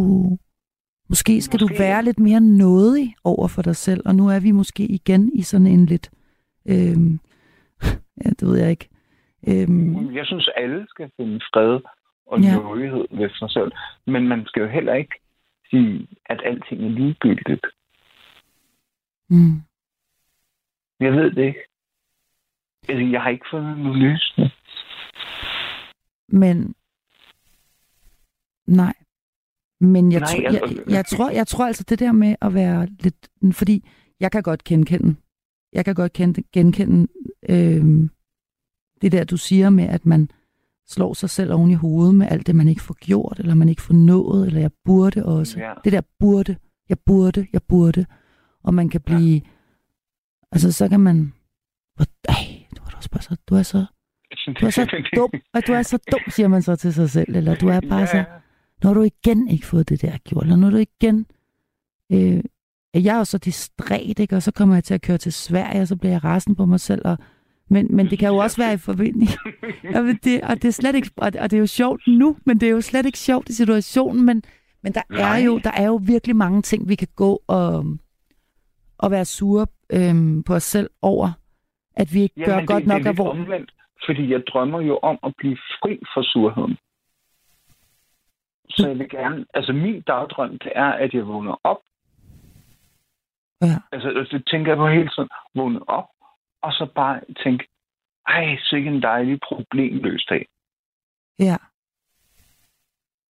Måske skal måske. du være lidt mere nådig over for dig selv, og nu er vi måske igen i sådan en lidt... Øhm, [laughs] ja, det ved jeg ikke. Øhm, Jeg synes, alle skal finde fred og ja. nådighed ved sig selv. Men man skal jo heller ikke sige, at alting er ligegyldigt. mm, Jeg ved det ikke. Altså, jeg har ikke fundet nogen løsning. Men nej. Men jeg, Nej, tro, jeg, altså- jeg, jeg, tror, jeg tror altså det der med at være lidt... Fordi jeg kan godt genkende, jeg kan godt kende, genkende øh, det der, du siger med, at man slår sig selv oven i hovedet med alt det, man ikke får gjort, eller man ikke får nået, eller jeg burde også. Ja. Det der burde, jeg burde, jeg burde. Og man kan blive... Altså, så kan man... Ej, du er da også bare så... Du er så, du er så dum, og du er så dum, siger man så til sig selv. Eller du er bare ja. så... Har du igen ikke fået det der gjort, eller har du igen... Øh, jeg er jo så distræt, ikke? og så kommer jeg til at køre til Sverige, og så bliver jeg rasen på mig selv. Og, men, men det kan jo også være i forbindelse... [laughs] Men det, og det er slet ikke, og og det er jo sjovt nu, men det er jo slet ikke sjovt i situationen, men, men der, er Nej. jo, der er jo virkelig mange ting, vi kan gå og, og være sure øhm, på os selv over, at vi ikke Ja, gør men godt det, nok det er af omvendt, fordi jeg drømmer jo om at blive fri fra surheden. Så jeg vil gerne... Altså, min dagdrøm, det er, at jeg vågner op. Ja. Altså, det tænker jeg på hele tiden. Vågne op, og så bare tænke, ej, sikke en dejlig problemløs dag. Ja,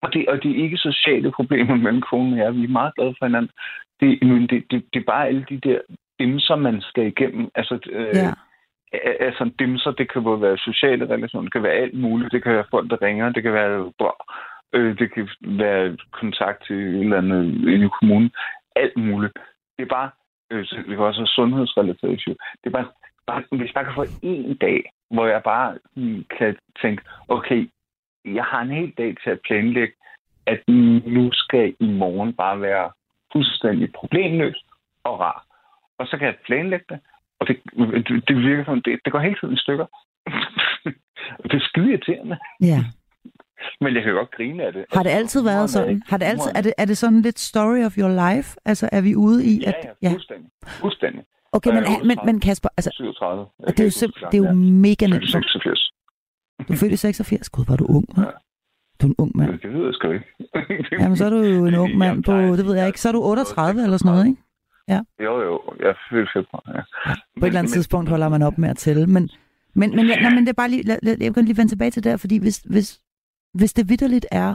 Og det, og det er ikke sociale problemer mellem konen og jeg. Vi er meget glade for hinanden. Det, men det, det, det er bare alle de der dimser, man skal igennem. Altså, øh, ja, altså dimser, det kan både være sociale relationer, det kan være alt muligt. Det kan være folk, der ringer, det kan være øh, det kan være kontakt til et eller andet inde i kommunen. Alt muligt. Det er bare, øh, det kan også være sundhedsrelateret issue. Det er bare, bare, hvis jeg bare kan få en dag, hvor jeg bare mm, kan tænke, okay, jeg har en hel dag til at planlægge, at nu skal i morgen bare være fuldstændig problemløs og rar. Og så kan jeg planlægge det, og det, det, virker som, det, det går hele tiden i stykker. [laughs] det er skide irriterende, ja. men jeg kan jo godt grine af det. Har det altid været sådan? Har det altid, er, det, er det sådan lidt story of your life? Altså, er vi ude i, Ja, at... ja, fuldstændig. Fuldstændig. Okay, men, Øh, men, men Kasper, altså, 37. det er jo, simp- det er jo mega nemt. for- 86. Du er født i 86. Gud, var du ung, hva'? Ja. Du er en ung mand. Det ved jeg sgu ikke. Jamen, så er du jo en [laughs] ung mand på, det ved jeg ikke, så er du 38 eller sådan noget, ikke? Jo, jo. Jeg er i februar, ja. På et eller andet tidspunkt holder man op med at tælle. Men, men, men, ja, nej, men det er bare lige, lad, lad, jeg godt lige vende tilbage til det, fordi hvis, hvis, hvis det vidderligt er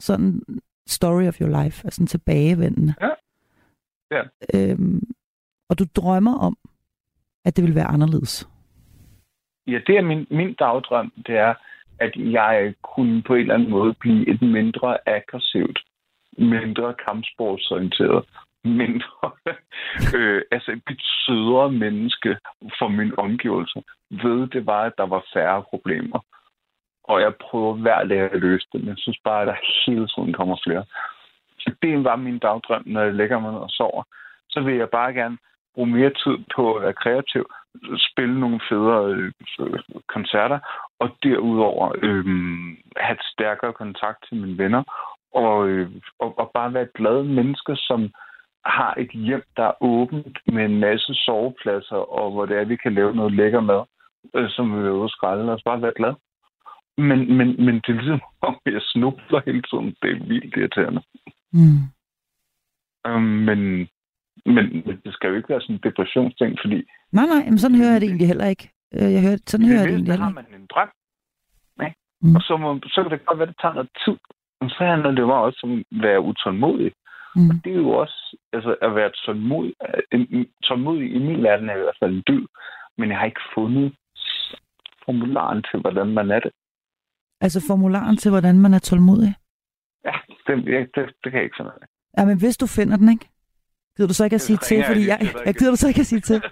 sådan story of your life, altså en tilbagevendende, Ja. Ja. Øhm, og du drømmer om, at det vil være anderledes. Ja, det er min, min dagdrøm, det er, at jeg kunne på en eller anden måde blive et mindre aggressivt, mindre kampsportsorienteret, mindre, [laughs] øh, altså et lidt sødere menneske for min omgivelse. Ved det var, at der var færre problemer. Og jeg prøver hver dag at løse det, men jeg synes bare, at der hele tiden kommer flere. Så det var min dagdrøm, når jeg lægger mig ned og sover. Så vil jeg bare gerne bruge mere tid på at være kreativ, spille nogle federe øh, koncerter, og derudover øh, have et stærkere kontakt til mine venner, og, øh, og, og bare være et glad menneske, som har et hjem, der er åbent med en masse sovepladser, og hvor det er, vi kan lave noget lækker mad, øh, som vi vil ude skralde, og så bare være glad. Men, men, men det er ligesom, [laughs] om jeg snubler hele tiden. Det er vildt irriterende. Mm. Um, men, men, men det skal jo ikke være sådan en depressionsting, fordi Nej, nej, men sådan hører jeg det egentlig heller ikke. Øh, Jeg hører, sådan hører jeg det egentlig heller har ikke. man en drøm. Ikke? Mm. Og så, må, så kan det godt være, at det tager noget tid. Men så handler det bare også om at være utålmodig. Mm. Det er jo også, altså at være en, tålmodig i min verden er i hvert fald en dyd, men jeg har ikke fundet formularen til, hvordan man er det. Altså formularen til, hvordan man er tålmodig. Ja, det, jeg, det, det kan jeg ikke finde af. Ja, men hvis du finder den, ikke? Gider du så ikke at sige til, jeg fordi jeg, jeg gider du så ikke at sige til. [laughs]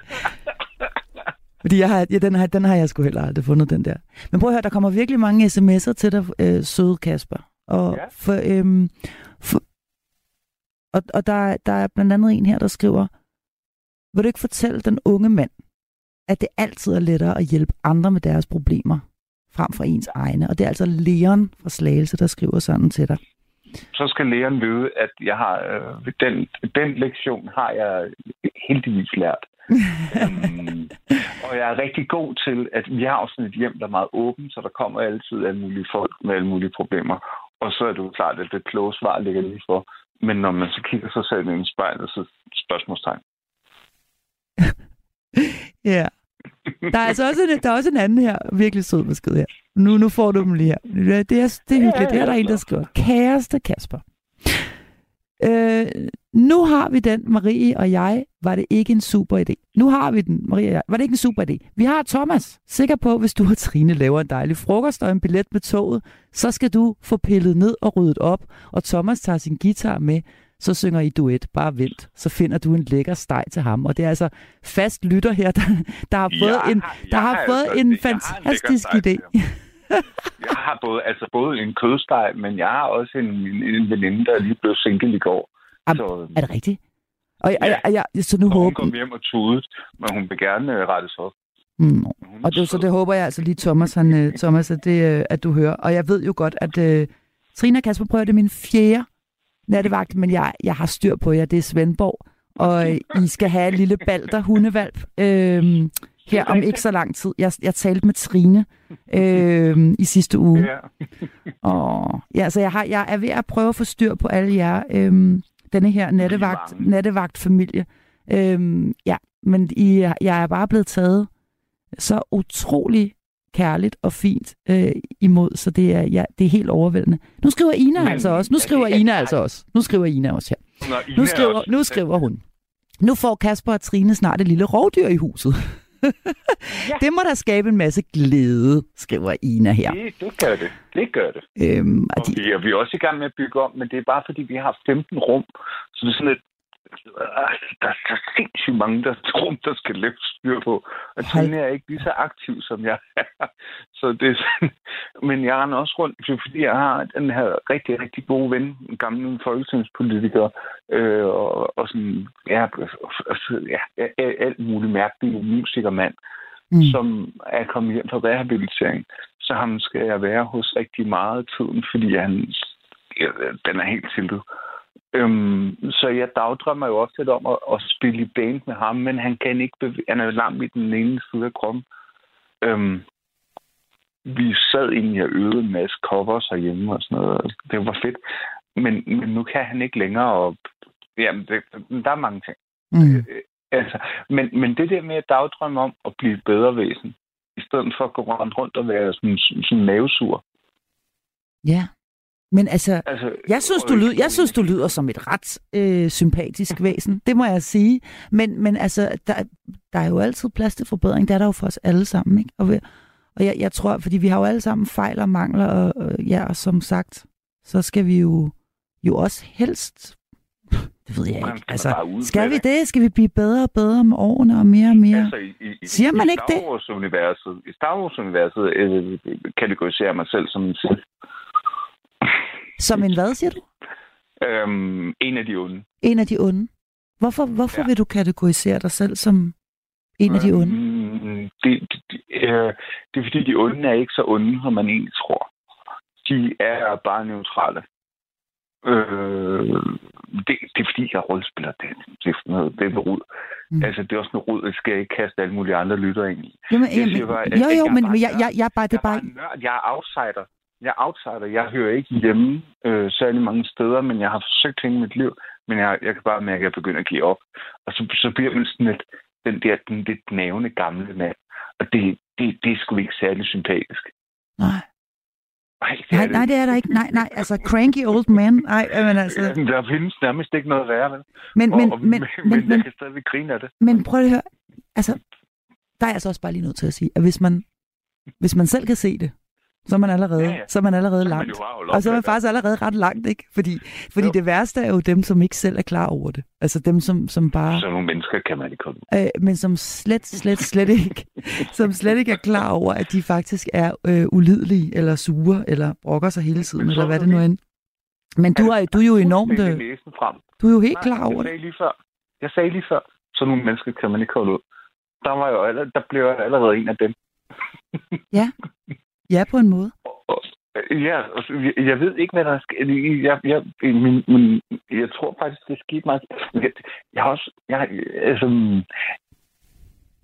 Fordi jeg har, ja, den, har, den har jeg sgu heller aldrig fundet, den der. Men prøv at høre, der kommer virkelig mange sms'er til dig, øh, søde Kasper. Og, Ja. for, øhm, for, og, og der, der er blandt andet en her, der skriver, vil du ikke fortælle den unge mand, at det altid er lettere at hjælpe andre med deres problemer, frem for ens egne. Og det er altså Leon fra Slagelse, der skriver sådan til dig. så skal læreren vide, at jeg har øh, den, den lektion har jeg heldigvis lært. um, [laughs] og jeg er rigtig god til, at vi har sådan et hjem, der er meget åbent, så der kommer altid alle mulige folk med alle mulige problemer. Og så er det jo klart, at det kloge svar ligger lige for. Men når man så kigger sig selv i en spejl, så spørgsmålstegn. [laughs] Ja. Der er altså også en, der er også en anden her, virkelig sød besked her. Nu, nu får du dem lige her. Det er, det er hyggeligt. Det er der en, der skriver. Kæreste Kasper. Øh, nu har vi den, Marie og jeg, var det ikke en super idé. Nu har vi den, jeg, var det ikke en super idé. Vi har Thomas, sikker på, hvis du og Trine laver en dejlig frokost og en billet med toget, så skal du få pillet ned og ryddet op, og Thomas tager sin guitar med, så synger I duet, bare vent, så finder du en lækker steg til ham. Og det er altså fast lytter her, der, der har fået Jeg en, har- der har har fået altså- en en fantastisk lækker idé. Jeg har både, altså både en kødsteg, men jeg har også en, en, en veninde, der er lige blev single i går. Am- så, Er det rigtigt? Og, Ja. og, og, så nu så hun håber kom hjem og tudede, men hun vil gerne øh, rettes op. Mm. Og det, så det håber jeg altså lige, Thomas, han, øh, Thomas at, det, øh, at du hører. Og jeg ved jo godt, at uh, Trine og Kasper prøver det min fjerde nattevagt, men jeg, jeg har styr på jer. Det er Svendborg, og øh, I skal have en lille balder hundevalp øh, her om ikke så lang tid. Jeg, jeg talte med Trine øh, i sidste uge. Ja. Og, ja, så jeg, har, jeg er ved at prøve at få styr på alle jer, øhm, denne her nattevagt, mange. nattevagtfamilie. Øhm, ja, men I, jeg er bare blevet taget så utrolig kærligt og fint øh, imod, så det er, ja, det er helt overvældende. Nu skriver Ina Men- altså også. Nu er skriver det- Ina altså også. Nu skriver Ina også her. Nå, Ina Nu er skriver, også- nu skriver hun. Nu får Kasper og Trine snart et lille rovdyr i huset. Det må da skabe en masse glæde, skriver Ina her. Det, det gør det. Det gør det. Øhm, og Og de, vi, er, vi er også i gang med at bygge om, men det er bare fordi, vi har 15 rum. Så det er sådan et... Der er så sindssygt mange der [laughs] rum, der skal lægge styr på. Og. Trine er ikke lige så aktiv, som jeg er. [laughs] Så det er sådan, Men jeg render også rundt, fordi jeg har den her rigtig, rigtig gode ven, en gammel folketingspolitiker, øh, og, og sådan, ja, ja, alt- muligt mærkeligt musikermand, mm, som er kommet hjem fra rehabilitering. Så ham skal jeg være hos rigtig meget tiden, fordi han, den er helt tiltet. Øhm, så jeg dagdrømmer jo ofte om at, at spille i band med ham, men han kan ikke bevæge, han er lam i den ene side af kroppen. Øhm, vi sad egentlig og øvede en masse covers herhjemme og sådan noget. Det var fedt. Men, men nu kan han ikke længere, og jamen, det, der er mange ting. mm. Øh, Altså, men, men det der med at dagdrømme om at blive et bedre væsen, i stedet for at gå rundt rundt og være sådan, sådan mavesur. Ja. Men altså, Altså, jeg synes, du lyder, jeg synes, du lyder som et ret øh, sympatisk væsen. Det må jeg sige. Men, men altså, der, der er jo altid plads til forbedring. Det er der jo for os alle sammen. Ikke? Og, og jeg, jeg tror, fordi vi har jo alle sammen fejl og mangler. Og, og, ja, og som sagt, så skal vi jo, jo også helst... Det ved jeg Man ikke. Altså, skal vi det. Skal vi blive bedre og bedre med årene og mere og mere? Altså, i, i, Siger man i ikke det? Wars-universet, I Star Wars-universet øh, kategoriserer jeg mig selv som en selv. Som en hvad, siger du? Øhm, en af de onde. En af de onde. Hvorfor, hvorfor Ja. vil du kategorisere dig selv som en af de onde? Øhm, det, det, øh, det er fordi, de onde er ikke så onde, som man egentlig tror. De er bare neutrale. Øh, det, det er fordi, jeg rollespiller. Det, det, er sådan noget, det er rod. Mm. Mm. Altså, det er også noget rod, det skal jeg ikke kaste alle mulige andre lytter ind i. Jamen, Jeg jamen, bare, jo, jeg jo, men bare jeg, jeg, jeg, bare, det Jeg er bare... er bare nørd. Jeg er outsider. Jeg er outsider. Jeg hører ikke hjemme øh, særlig mange steder, men jeg har forsøgt hele mit liv. Men jeg, jeg kan bare mærke, at jeg begynder at give op. Og så, så bliver man sådan lidt, den der den lidt nævne gamle mand. Og det, det, det er sgu ikke særlig sympatisk. Nej. Ej, det Nej, det nej, det er der ikke. Nej, nej, altså cranky old man. Nej, men altså... Der findes nærmest ikke noget værre, vel? Men, Og- men, og- men, [laughs] men, men, jeg men, kan stadigvæk grine af det. men prøv at høre. Altså, der er jeg altså også bare lige nødt til at sige, at hvis man, hvis man selv kan se det, så er man allerede, Ja, ja. så er man allerede Så man langt. holde Og så er man faktisk allerede ret langt, ikke? Fordi, fordi Jo. det værste er jo dem, som ikke selv er klar over det. Altså dem, som, som bare... Sådan nogle mennesker kan man ikke komme. øh, men som slet, slet, slet ikke, som slet ikke er klar over, at de faktisk er øh, ulidelige, eller sure, eller brokker sig hele tiden, så eller hvad det nu end. Men du er, du er jo enormt, øh, frem. du er jo helt klar over jeg det. sagde lige før. Jeg sagde lige før, sådan nogle mennesker kan man ikke holde ud. Der, var jo der blev jeg allerede en af dem. Ja, [laughs] på en måde. Og- Ja, jeg- ved ikke, hvad der er sket. Jeg, jeg, min, min, jeg tror faktisk, det skete meget. Jeg, jeg har også... Jeg, altså,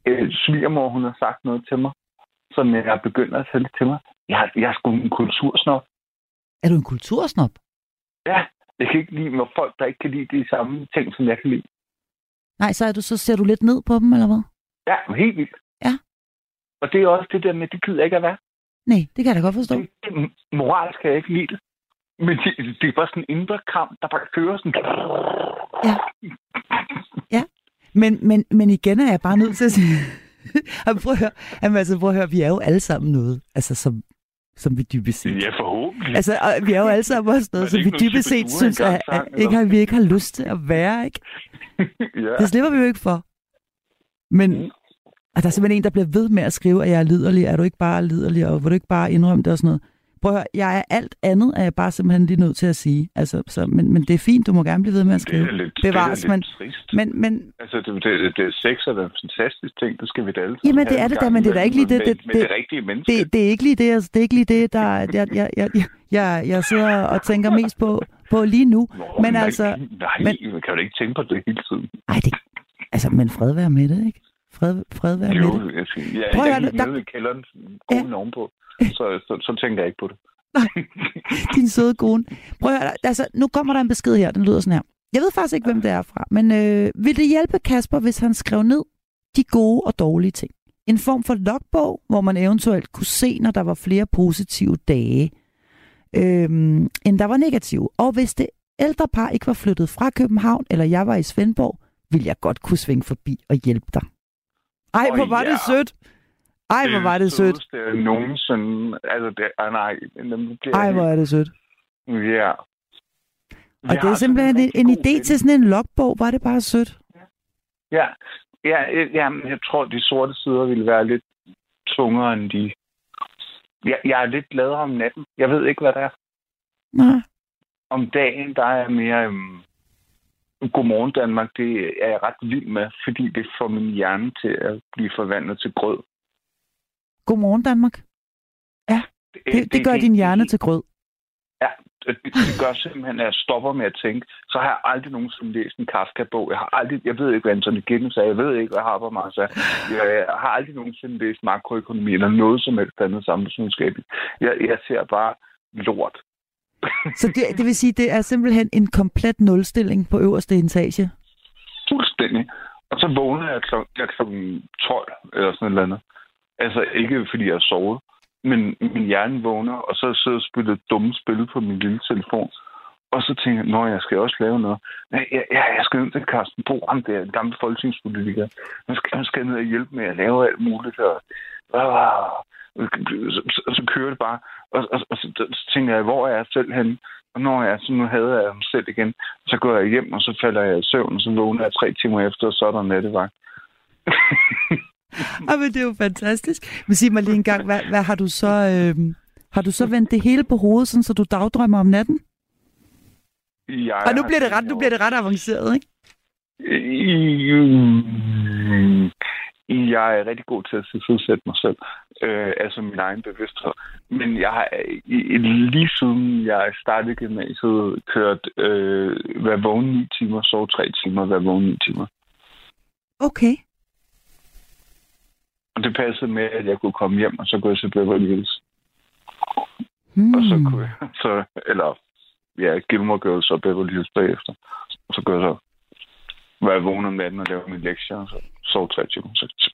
øh, svigermor, hun har sagt noget til mig, som jeg er begyndt at lidt til mig. Jeg, jeg er sgu en kultursnop. Er du en kultursnop? Ja, jeg kan ikke lide med folk, der ikke kan lide de samme ting, som jeg kan lide. Nej, så, er du, så ser du lidt ned på dem, eller hvad? Ja, helt vildt. Ja. Og det er også det der med, det gider jeg ikke at være. Nej, det kan jeg da godt forstå. Det, det, moralsk kan jeg ikke lide det. Men det, det er bare sådan en indre kamp, der bare kører sådan. Ja. Ja. Men, men, men igen er jeg bare nødt til at sige... [laughs] Jamen, prøv at høre. Jamen, altså, prøv at høre. Vi er jo alle sammen noget, altså, som, som vi dybest set. Ja, forhåbentlig. Altså, og vi er jo alle sammen også noget, som vi dybest set synes, at, at, ikke, har, vi ikke har lyst til at være, ikke? [laughs] ja. Det slipper vi jo ikke for. Men Mm. Og der er simpelthen en, der bliver ved med at skrive, at jeg er liderlig. Er du ikke bare liderlig, og vil du ikke bare indrømme det og sådan noget? Prøv at høre, jeg er alt andet, er jeg bare simpelthen lige nødt til at sige. Altså, så, men, men det er fint, du må gerne blive ved med at Det skrive. er lidt, Bevares, det er men, lidt trist. men, men Altså, det, det, det, sex er da en fantastisk ting, det skal vi da alle Jamen, det er det da, men det er da ikke lige det- det- det- det rigtige menneske. det, det er ikke lige det, altså, det er ikke lige det, der jeg, jeg, jeg, jeg, jeg, jeg sidder og tænker mest på, på lige nu. Nå, men nej, altså- Nej, men- men, man kan jo ikke tænke på det hele tiden. Ej, det, altså, men fred være med det, ikke? Fred, fred være med det. Jo, jeg, skal, jeg, Prøv at jeg høre, er der- nede i kælderen, Ja. konen ovenpå, så, så, så tænker jeg ikke på det. Din søde kone. Prøv at høre, altså, nu kommer der en besked her, den lyder sådan her. Jeg ved faktisk ikke, hvem det er fra, men øh, vil det hjælpe Kasper, hvis han skrev ned de gode og dårlige ting? En form for logbog, hvor man eventuelt kunne se, når der var flere positive dage, øhm, end der var negative. Og hvis det ældre par ikke var flyttet fra København, eller jeg var i Svendborg, ville jeg godt kunne svinge forbi og hjælpe dig. Ej, hvor var det ja. sødt. Ej, hvor var det sødt. sødeste jeg nogensinde... Altså, det, ah, nej, det Ej, hvor er det sødt. Ja. Og det er simpelthen en, en idé til sådan en logbog. Var det bare sødt? Ja, ja, ja jeg tror, de sorte sider ville være lidt tungere end de... Jeg, jeg er lidt gladere om natten. Jeg ved ikke, hvad det er. Nej. Om dagen, der er mere... Um, Godmorgen Danmark, det er jeg ret vild med, fordi det får min hjerne til at blive forvandlet til grød. Godmorgen, Danmark. Det, det gør din hjerne til grød. Ja, det, det gør simpelthen, at jeg stopper med at tænke. Så har jeg aldrig nogensinde læst en Kafka-bog. Jeg har aldrig, jeg ved ikke, hvad Anthony Giddens sagde. Jeg ved ikke, hvad Habermas sagde. Jeg, jeg har aldrig nogensinde læst makroøkonomi eller noget som helst andet samfundsvidenskab. Jeg, jeg ser bare lort. Så det, det vil sige, det er simpelthen en komplet nulstilling på øverste etage. Fuldstændig. Og så vågner jeg kl. Jeg kl. 12 eller sådan et eller andet. Altså ikke fordi jeg har sovet, men min hjerne vågner, og så sidder jeg og spiller dumme spil på min lille telefon. Og så tænker jeg, at jeg skal også lave noget. Nej, jeg, jeg, jeg skal ned til Carsten Bo, ham der, den gamle folketingspolitiker. Han skal, han skal ned og hjælpe med at lave alt muligt. Og, og, så, så, så kører det bare. Og, og, og så, så tænker jeg, hvor er jeg selv henne? Og når jeg så nu havde jeg ham selv igen, så går jeg hjem, og så falder jeg i søvn, og så vågner jeg tre timer efter, og så er der nattevagt. [laughs] Ej, men det er jo fantastisk. Men sig mig lige en gang, hvad, hvad har du så... Øh, har du så vendt det hele på hovedet, sådan, så du dagdrømmer om natten? Jeg Og nu bliver det ret, nu bliver det ret avanceret, ikke? Mm, Jeg er rigtig god til at tilsidesætte mig selv, øh, altså min egen bevidsthed. Men jeg har lige siden jeg startede gymnasiet kørt øh, være vågen 9 timer, sove 3 timer, være vågen 9 timer. Okay. Og det passede med, at jeg kunne komme hjem, og så gå til Beverly Hills. Hmm. Og så kunne jeg, [laughs] så, eller ja, Gilmore Girls og Beverly Hills bagefter. Og så kunne jeg så være vågen om natten og lave mine lektier, og så sove 3 timer. Så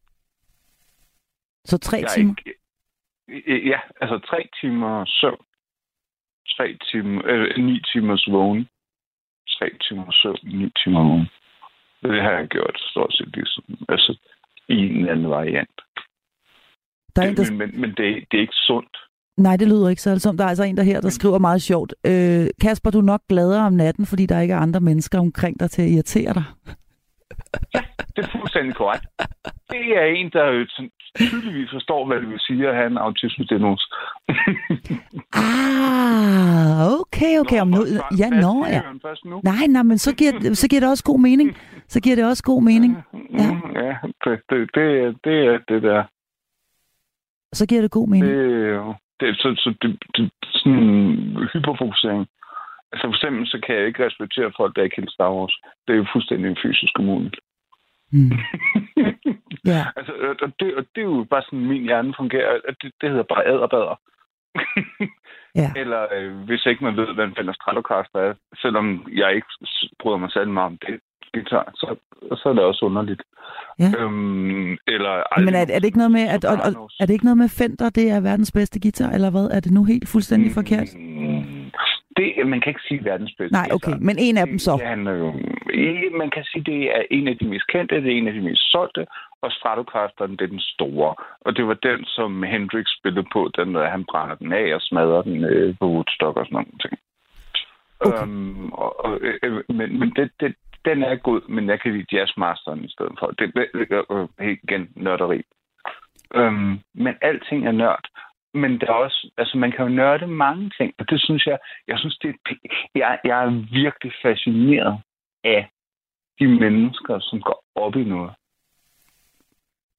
Så tre Jeg er timer. Ikke, ja, altså tre timer søvn. Tre timer, øh, ni timers vågen. Tre timer søvn, ni timer vågen. Det har jeg gjort stort set ligesom. Altså, i en eller anden variant. Der er en, der... Men, men, men det, det er ikke sundt. Nej, det lyder ikke så som. Der er altså en, der her, der skriver meget sjovt. Øh, Kasper, du er nok gladere om natten, fordi der ikke er andre mennesker omkring dig til at irritere dig. Det er fuldstændig korrekt. Det er en, der jo sådan tydeligvis forstår, hvad det vil sige at have en autisme-diagnose. Ah, okay, okay. Om nu, ja, nå, ja. Nej, nej, men så giver, det- så giver det også god mening. Så giver det også god mening. Ja. Mm, ja det, det, det, er- det er det der. Så giver det god mening. Det, det, så, så det, det, sådan hyperfokusering. Altså for eksempel, så kan jeg ikke respektere folk, der ikke kan Star Wars. Det er jo fuldstændig fysisk umuligt. Mm. [laughs] Ja. altså, og det, og det er jo bare sådan, min hjerne fungerer. Det, det hedder bare æderbader. Ja. [laughs] Eller øh, hvis ikke man ved, hvad en Fender Stratocaster er, selvom jeg ikke bryder mig særlig meget om det, guitar, så, så er det også underligt. Ja. Øhm, eller, Men er, er det ikke noget med, at, og, og, er det ikke noget med Fender, det er verdens bedste guitar, eller hvad? Er det nu helt fuldstændig Mm, forkert? Det, man kan ikke sige verdens bedste. Nej, okay, men en af dem så. Det om- man kan sige, det er en af de mest kendte, det er en af de mest solgte, og Stratocasteren, det er den store. Og det var den, som Hendrix spillede på, den der han brænder den af og smadrer den øh, på Woodstock og sådan nogle ting. Okay. Øhm, og, og, øh, men men det, det, den er god, men jeg kan lide Jazzmasteren i stedet for. Det er øh, helt igen nørderi. Øhm, men alting er nørd. Men der er også, altså man kan jo nørde mange ting, og det synes jeg, jeg synes det er, jeg, jeg er virkelig fascineret af de mennesker, som går op i noget.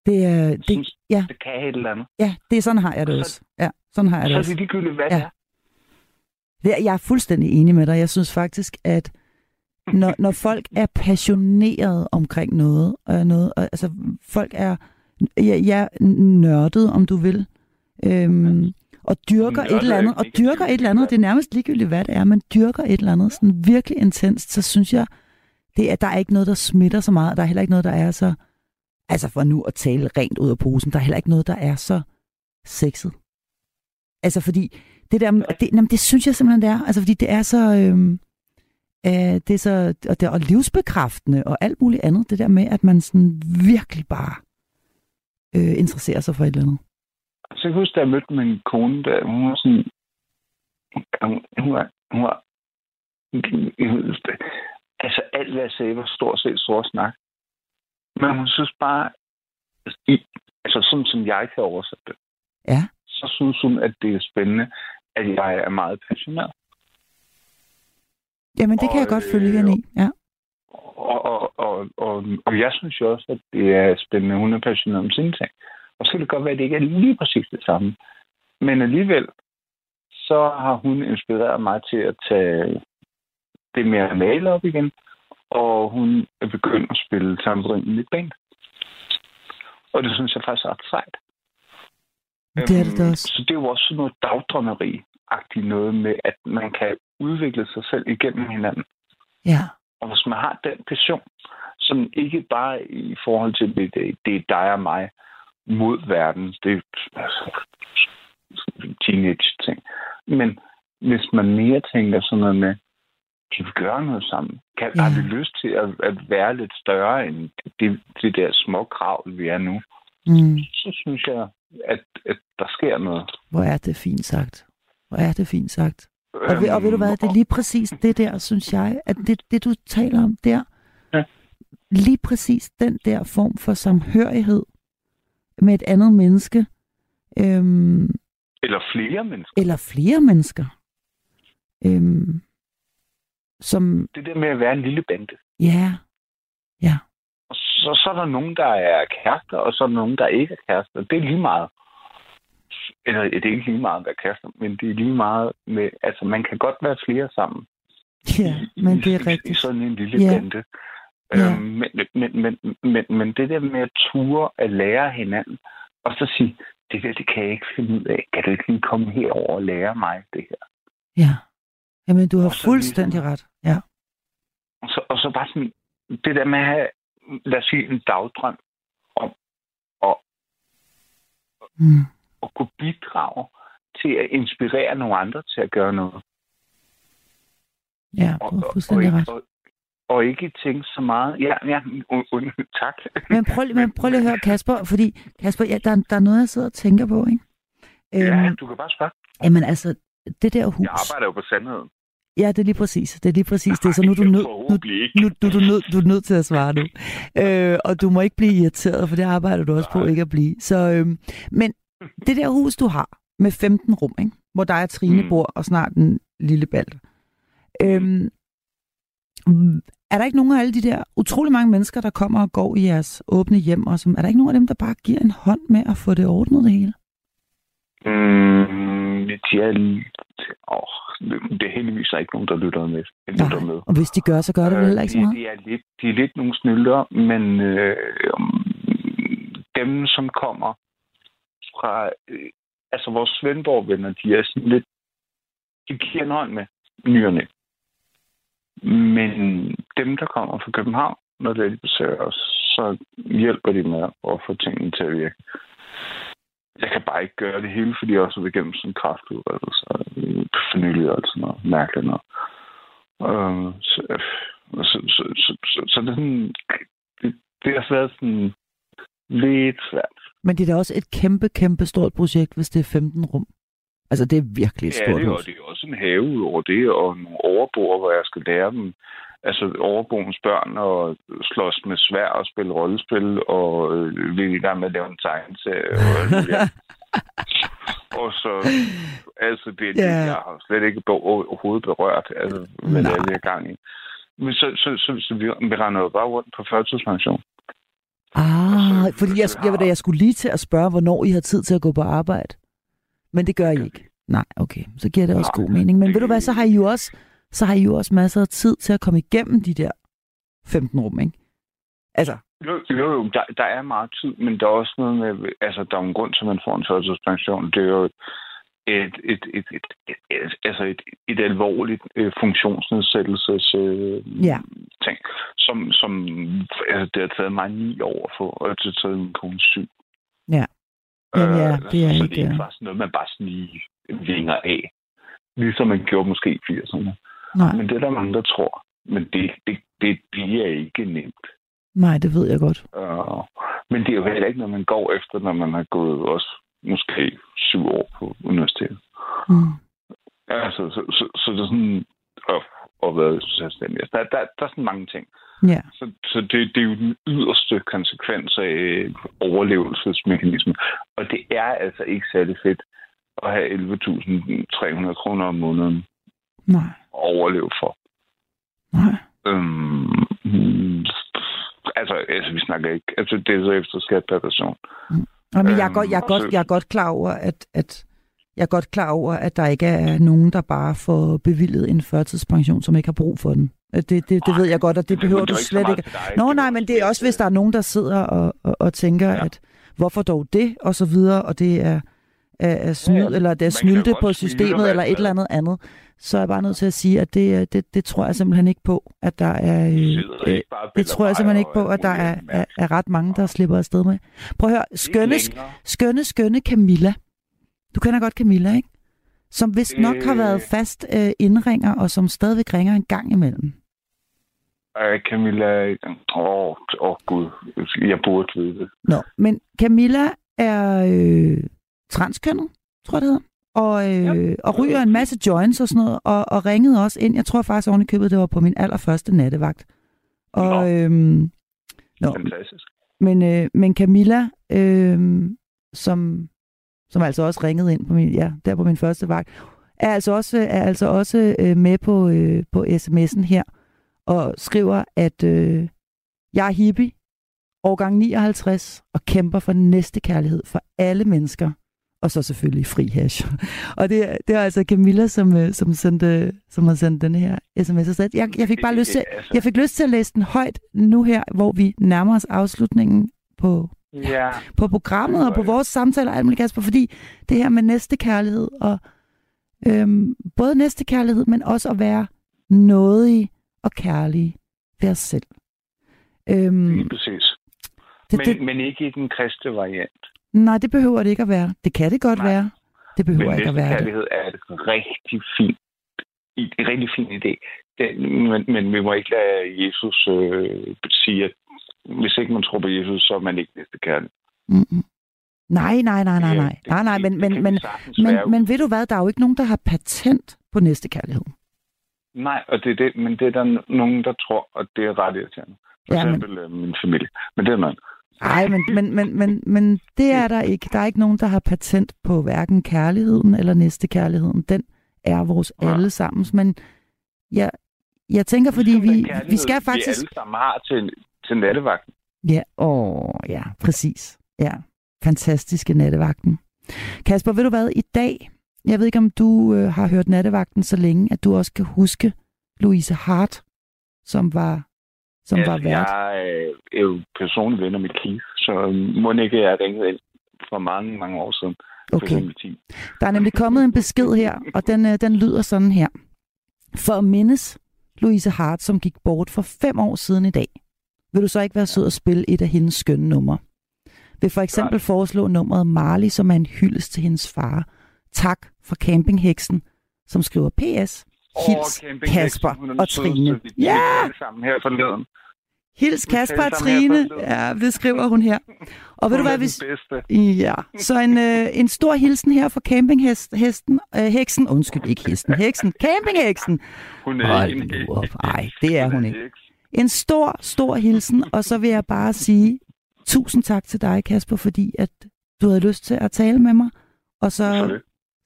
Det er, det, synes, ja, det kan et eller andet. ja, det er sådan har jeg det Så- også. Ja, sådan har jeg Så det er også. det ligegyldigt, hvad Ja. det er. Det, er- jeg er fuldstændig enig med dig. Jeg synes faktisk, at når, når folk er passionerede omkring noget, og noget og, altså folk er ja, ja, nørdet, om du vil, øhm, og dyrker et eller er andet, og dyrker et eller andet, det er nærmest ligegyldigt, hvad det er, men dyrker et eller andet sådan virkelig intenst, så synes jeg, det er, der er ikke noget, der smitter så meget. Der er heller ikke noget, der er så, altså for nu at tale rent ud af posen, der er heller ikke noget, der er så sexet. Altså fordi, det der, det, jamen, det synes jeg simpelthen, det er. Altså fordi det er så, øhm, øh, det er så, og, det, og livsbekræftende og alt muligt andet. Det der med, at man sådan virkelig bare øh, interesserer sig for et eller andet. Så jeg kan huske, da jeg mødte min kone, der, hun var sådan... Hun, var... Hun var altså, alt, hvad jeg sagde, var stort set stor snak. Men hun synes bare... I, altså, sådan som jeg kan oversætte det, Ja, så synes hun, at det er spændende, at jeg er meget passioneret. jamen det kan jeg Og, godt følge hende i. Ja. Og, og, og, og, og jeg synes jo også, at det er spændende, hun er passioneret om sine ting. Og så kan det godt være, at det ikke er lige præcis det samme. Men alligevel, så har hun inspireret mig til at tage det med at male op igen. Og hun er begyndt at spille tamburin i mit band. Og det synes jeg faktisk er ret sejt. Det er det da Øhm, også. Så det er jo også sådan noget dagdrømmeri-agtigt noget med, at man kan udvikle sig selv igennem hinanden. Ja, Og hvis man har den passion, som ikke bare i forhold til, det, det, det er dig og mig mod verden, det er altså, teenage-ting. Men hvis man mere tænker sådan noget med, kan vi gøre noget sammen? Kan, Ja. Har vi lyst til at, at være lidt større end det, det der små krav, vi er nu? mm, Så synes jeg, at, at der sker noget. hvor er det fint sagt. Hvor er det fint sagt. Og, ved, og ved du hvad, det er Øhm, lige præcis det der, synes jeg, at det, det du taler om der, Ja. lige præcis den der form for samhørighed med et andet menneske, øhm, Eller flere mennesker. eller flere mennesker, øhm, som, Det der med at være en lille bande. ja, ja, Og så, så er der nogen, der er kærester, og så er der nogen, der ikke er kærester. Det er lige meget. Eller det er ikke lige meget at være kærester, men det er lige meget med... Altså, man kan godt være flere sammen. ja, i- men i- det er i, I rigtigt. sådan en lille Ja. bande. Ja. Øhm, men, men, men, men, men det der med at ture at lære hinanden, og så sige, det der, det kan jeg ikke finde ud af. Kan du ikke lige komme herover og lære mig det her? Ja, jamen du har Og fuldstændig ligesom- ret, ja. Og så, og så bare sådan, det der med at have, lad os sige, en dagdrøm om at, Mm. at kunne bidrage til at inspirere nogle andre til at gøre noget. Ja, Og, og, og, ikke, og, og ikke tænke så meget. Ja, ja, und, und, tak. Men prøv, men prøv lige at høre, Kasper, fordi Kasper, ja, der, der er noget, jeg sidder og tænker på, ikke? Ja, Øhm, du kan bare spørge. jamen altså, det der hus... Jeg arbejder jo på sandheden. Ja, det er lige præcis. Det er lige præcis det. Så nu er du nødt nu, nu, du, du, nød, du er nødt til at svare nu. Øh, og du må ikke blive irriteret, for det arbejder du også på Nej. ikke at blive. Så, øhm, men det der hus, du har med 15 rum, ikke? hvor der er Trine Mm. bor og snart en lille bald. Øhm, mm, er der ikke nogen af alle de der utrolig mange mennesker, der kommer og går i jeres åbne hjem, og som, er der ikke nogen af dem, der bare giver en hånd med at få det ordnet det hele? Mm, er, åh, det er heldigvis ikke nogen, der lytter med. Lytter med. Og hvis de gør, så gør det vel heller ikke så Øh, meget? de, de, er lidt, de er lidt nogle snylder, men øh, dem, som kommer fra... Øh, altså, vores Svendborg-venner, de er sådan lidt... De giver en hånd med nyerne. Men dem, der kommer fra København, når de besøger os, så hjælper de med at få tingene til at virke. Jeg kan bare ikke gøre det hele, fordi jeg også er gennem sådan en kraftudredelse for nylig og sådan noget mærkeligt noget. Øh, så, så, så, så, så, så det, er sådan, det, det har været sådan lidt svært. Men det er da også et kæmpe, kæmpe stort projekt, hvis det er 15 rum. Altså, det er virkelig et ja, stort det, hus. og det er også en have ud over det, og nogle overboer, hvor jeg skal lære dem, altså overboens børn, og slås med svær og spille rollespil, og øh, vi er i gang med at lave en tegneserie. Og, ja. [laughs] og så, altså, det, det Ja. jeg har slet ikke overhovedet berørt, altså, hvad det er, vi er gang i. Men så, så, så, så vi, vi render jo bare rundt på førtidspension. Ah, Altså, fordi jeg, så jeg, har- jeg skulle lige til at spørge, hvornår I har tid til at gå på arbejde. Men det gør I ikke. Nej, okay. Så giver det også Nej, god mening. Men det- ved du hvad, så har I jo også, så har I jo også masser af tid til at komme igennem de der 15 rum, ikke? Altså, Jo, jo, der, der er meget tid, men der er også noget med, altså der er en grund til, at man får en førtidspension. Det er jo et, et, et, et, et, et, altså et, et alvorligt øh, funktionsnedsættelses øh, Ja. ting, som, som altså, det har taget mig ni år at få, og det har taget min kone syv. Ja. Jamen, ja, det er så ikke- det er ikke bare sådan noget, man bare sådan lige vinger af. Ligesom man gjorde måske i 80'erne. nej, Men det er der mange, der tror. Men det, det, det bliver ikke nemt. nej, det ved jeg godt. Uh, men det er jo heller ikke noget, man går efter, når man har gået også måske syv år på universitetet. Mm. Altså, så, så, så det er sådan at, at være selvstændig. Altså, der, der, der er sådan mange ting. Ja, Så, så det, det er jo den yderste konsekvens af overlevelsesmekanisme. Og det er altså ikke særlig fedt at have 11.300 kroner om måneden nej, at overleve for. nej. Øhm, mm, altså, altså, vi snakker ikke. Altså, det er så efter skat per person. Jamen, jeg, er Øhm, godt, jeg, er og godt, så- jeg er godt klar over, at, at jeg er godt klar over, at der ikke er nogen, der bare får bevilget en førtidspension, som ikke har brug for den. Det, det, det ved jeg godt, og det behøver du slet ikke. dig. Nå, nej, men det er også, hvis der er nogen, der sidder og, og, og tænker, ja. At hvorfor dog det, og så videre, og det er, er, er snyd, ja, eller det er snylte på systemet, eller et eller andet andet, så er jeg bare nødt til at sige, at det, øh, det, det tror jeg simpelthen ikke på, at der er... Øh, øh, det tror jeg simpelthen ikke på, at der er, er, er ret mange, der slipper afsted med. Prøv at høre, skønne, skønne, skønne Camilla. Du kender godt Camilla, ikke? Som vist nok har Øh. været fast øh, indringer, og som stadigvæk ringer en gang imellem. Ej, Camilla... Åh, oh, oh, gud. Jeg burde vide det. Nå, men Camilla er øh, transkønnet, tror jeg det hedder. Og, øh, og ryger en masse joints og sådan noget, og, og ringede også ind. Jeg tror faktisk oven i købet, det var på min allerførste nattevagt. Og, Nå. øhm, Nå, Fantastisk. men, øh, men Camilla, øh, som, som altså også ringede ind på min, ja, der på min første vagt, er altså også, er altså også øh, med på, øh, på sms'en her, og skriver, at øh, jeg er hippie, årgang 59, og kæmper for næste kærlighed for alle mennesker, og så selvfølgelig fri hash. [laughs] og det, er- det er altså Camilla, som, øh, som, sendte, som har sendt den her sms. afsted. Jeg, jeg fik bare lyst til, Altså, jeg fik lyst til at læse den højt nu her, hvor vi nærmer os afslutningen på, Ja, på programmet og på vores samtaler, alt muligt, Kasper, fordi det her med næstekærlighed, og øhm, både næstekærlighed, men også at være nådig og kærlig ved os selv. Øhm, lige præcis. det, Men, det, men ikke i den kristne variant. nej, det behøver det ikke at være. Det kan det godt Nej. være. Det behøver Men ikke at være det. kærlighed er et rigtig fint, en rigtig fin idé. Den, men, men vi må ikke lade Jesus øh, sige, at hvis ikke man tror på Jesus, så er man ikke næste kærlighed. Mm-mm. Nej, nej, nej, nej, nej. Nej, nej, men, men, men, men, men ved du hvad, der er jo ikke nogen, der har patent på næstekærlighed. Nej, og det er det, men det er der nogen, der tror, og det er ret irriterende. For Ja, men- eksempel øh, min familie. Men det er noget. Nej, men, men, men, men, men det er der ikke. Der er ikke nogen, der har patent på hverken kærligheden eller næstekærligheden. Den er vores Nej. alle sammen. Men jeg, jeg tænker, fordi Ligesom vi, vi skal Vi faktisk... alle sammen har til, til nattevagten. Ja, åh, ja, præcis. Ja, fantastiske nattevagten. Kasper, ved du hvad, i dag, jeg ved ikke, om du øh, har hørt nattevagten så længe, at du også kan huske Louise Hart, som var, som var vært. jeg øh, er jo personlig ven af mit Keith, så må ikke jeg ringet ind for mange, mange år siden. For Okay. eksempel 10. Der er nemlig kommet en besked her, og den, øh, den lyder sådan her. For at mindes Louise Hart, som gik bort for fem år siden i dag, vil du så ikke være sød at spille et af hendes skønne numre? Vil for eksempel foreslå nummeret Marley, som er en hyldest til hendes far. Tak for campingheksen, som skriver PS. Hils Åh, Kasper er og Trine. Ja! sammen her forleden. Hils Kasper og Trine. Ja, det skriver hun her. Og ved du hvad, hvis... Ja, så en, øh, en stor hilsen her fra campinghesten, øh, heksen, undskyld, ikke hesten, heksen, campingheksen. Hun er Hold ikke en op. Ej, det er hun ikke. En stor, stor hilsen, og så vil jeg bare sige tusind tak til dig, Kasper, fordi at du havde lyst til at tale med mig. Og så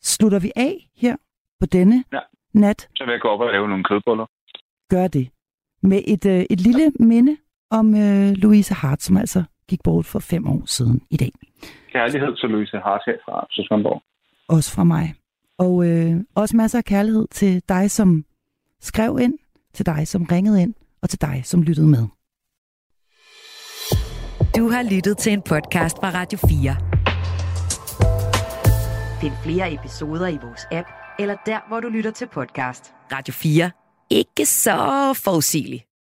slutter vi af her på denne Ja. nat. Så vil jeg gå op og lave nogle kødboller. Gør det. Med et, øh, et lille minde om øh, Louise Hart, som altså gik bort for fem år siden i dag. Kærlighed til Louise Hart her fra Søsvandborg. Også fra mig. Og øh, også masser af kærlighed til dig, som skrev ind, til dig, som ringede ind, og til dig, som lyttede med. Du har lyttet til en podcast fra Radio 4. Find flere episoder i vores app, eller der, hvor du lytter til podcast. Radio 4. Ikke så forudsigeligt.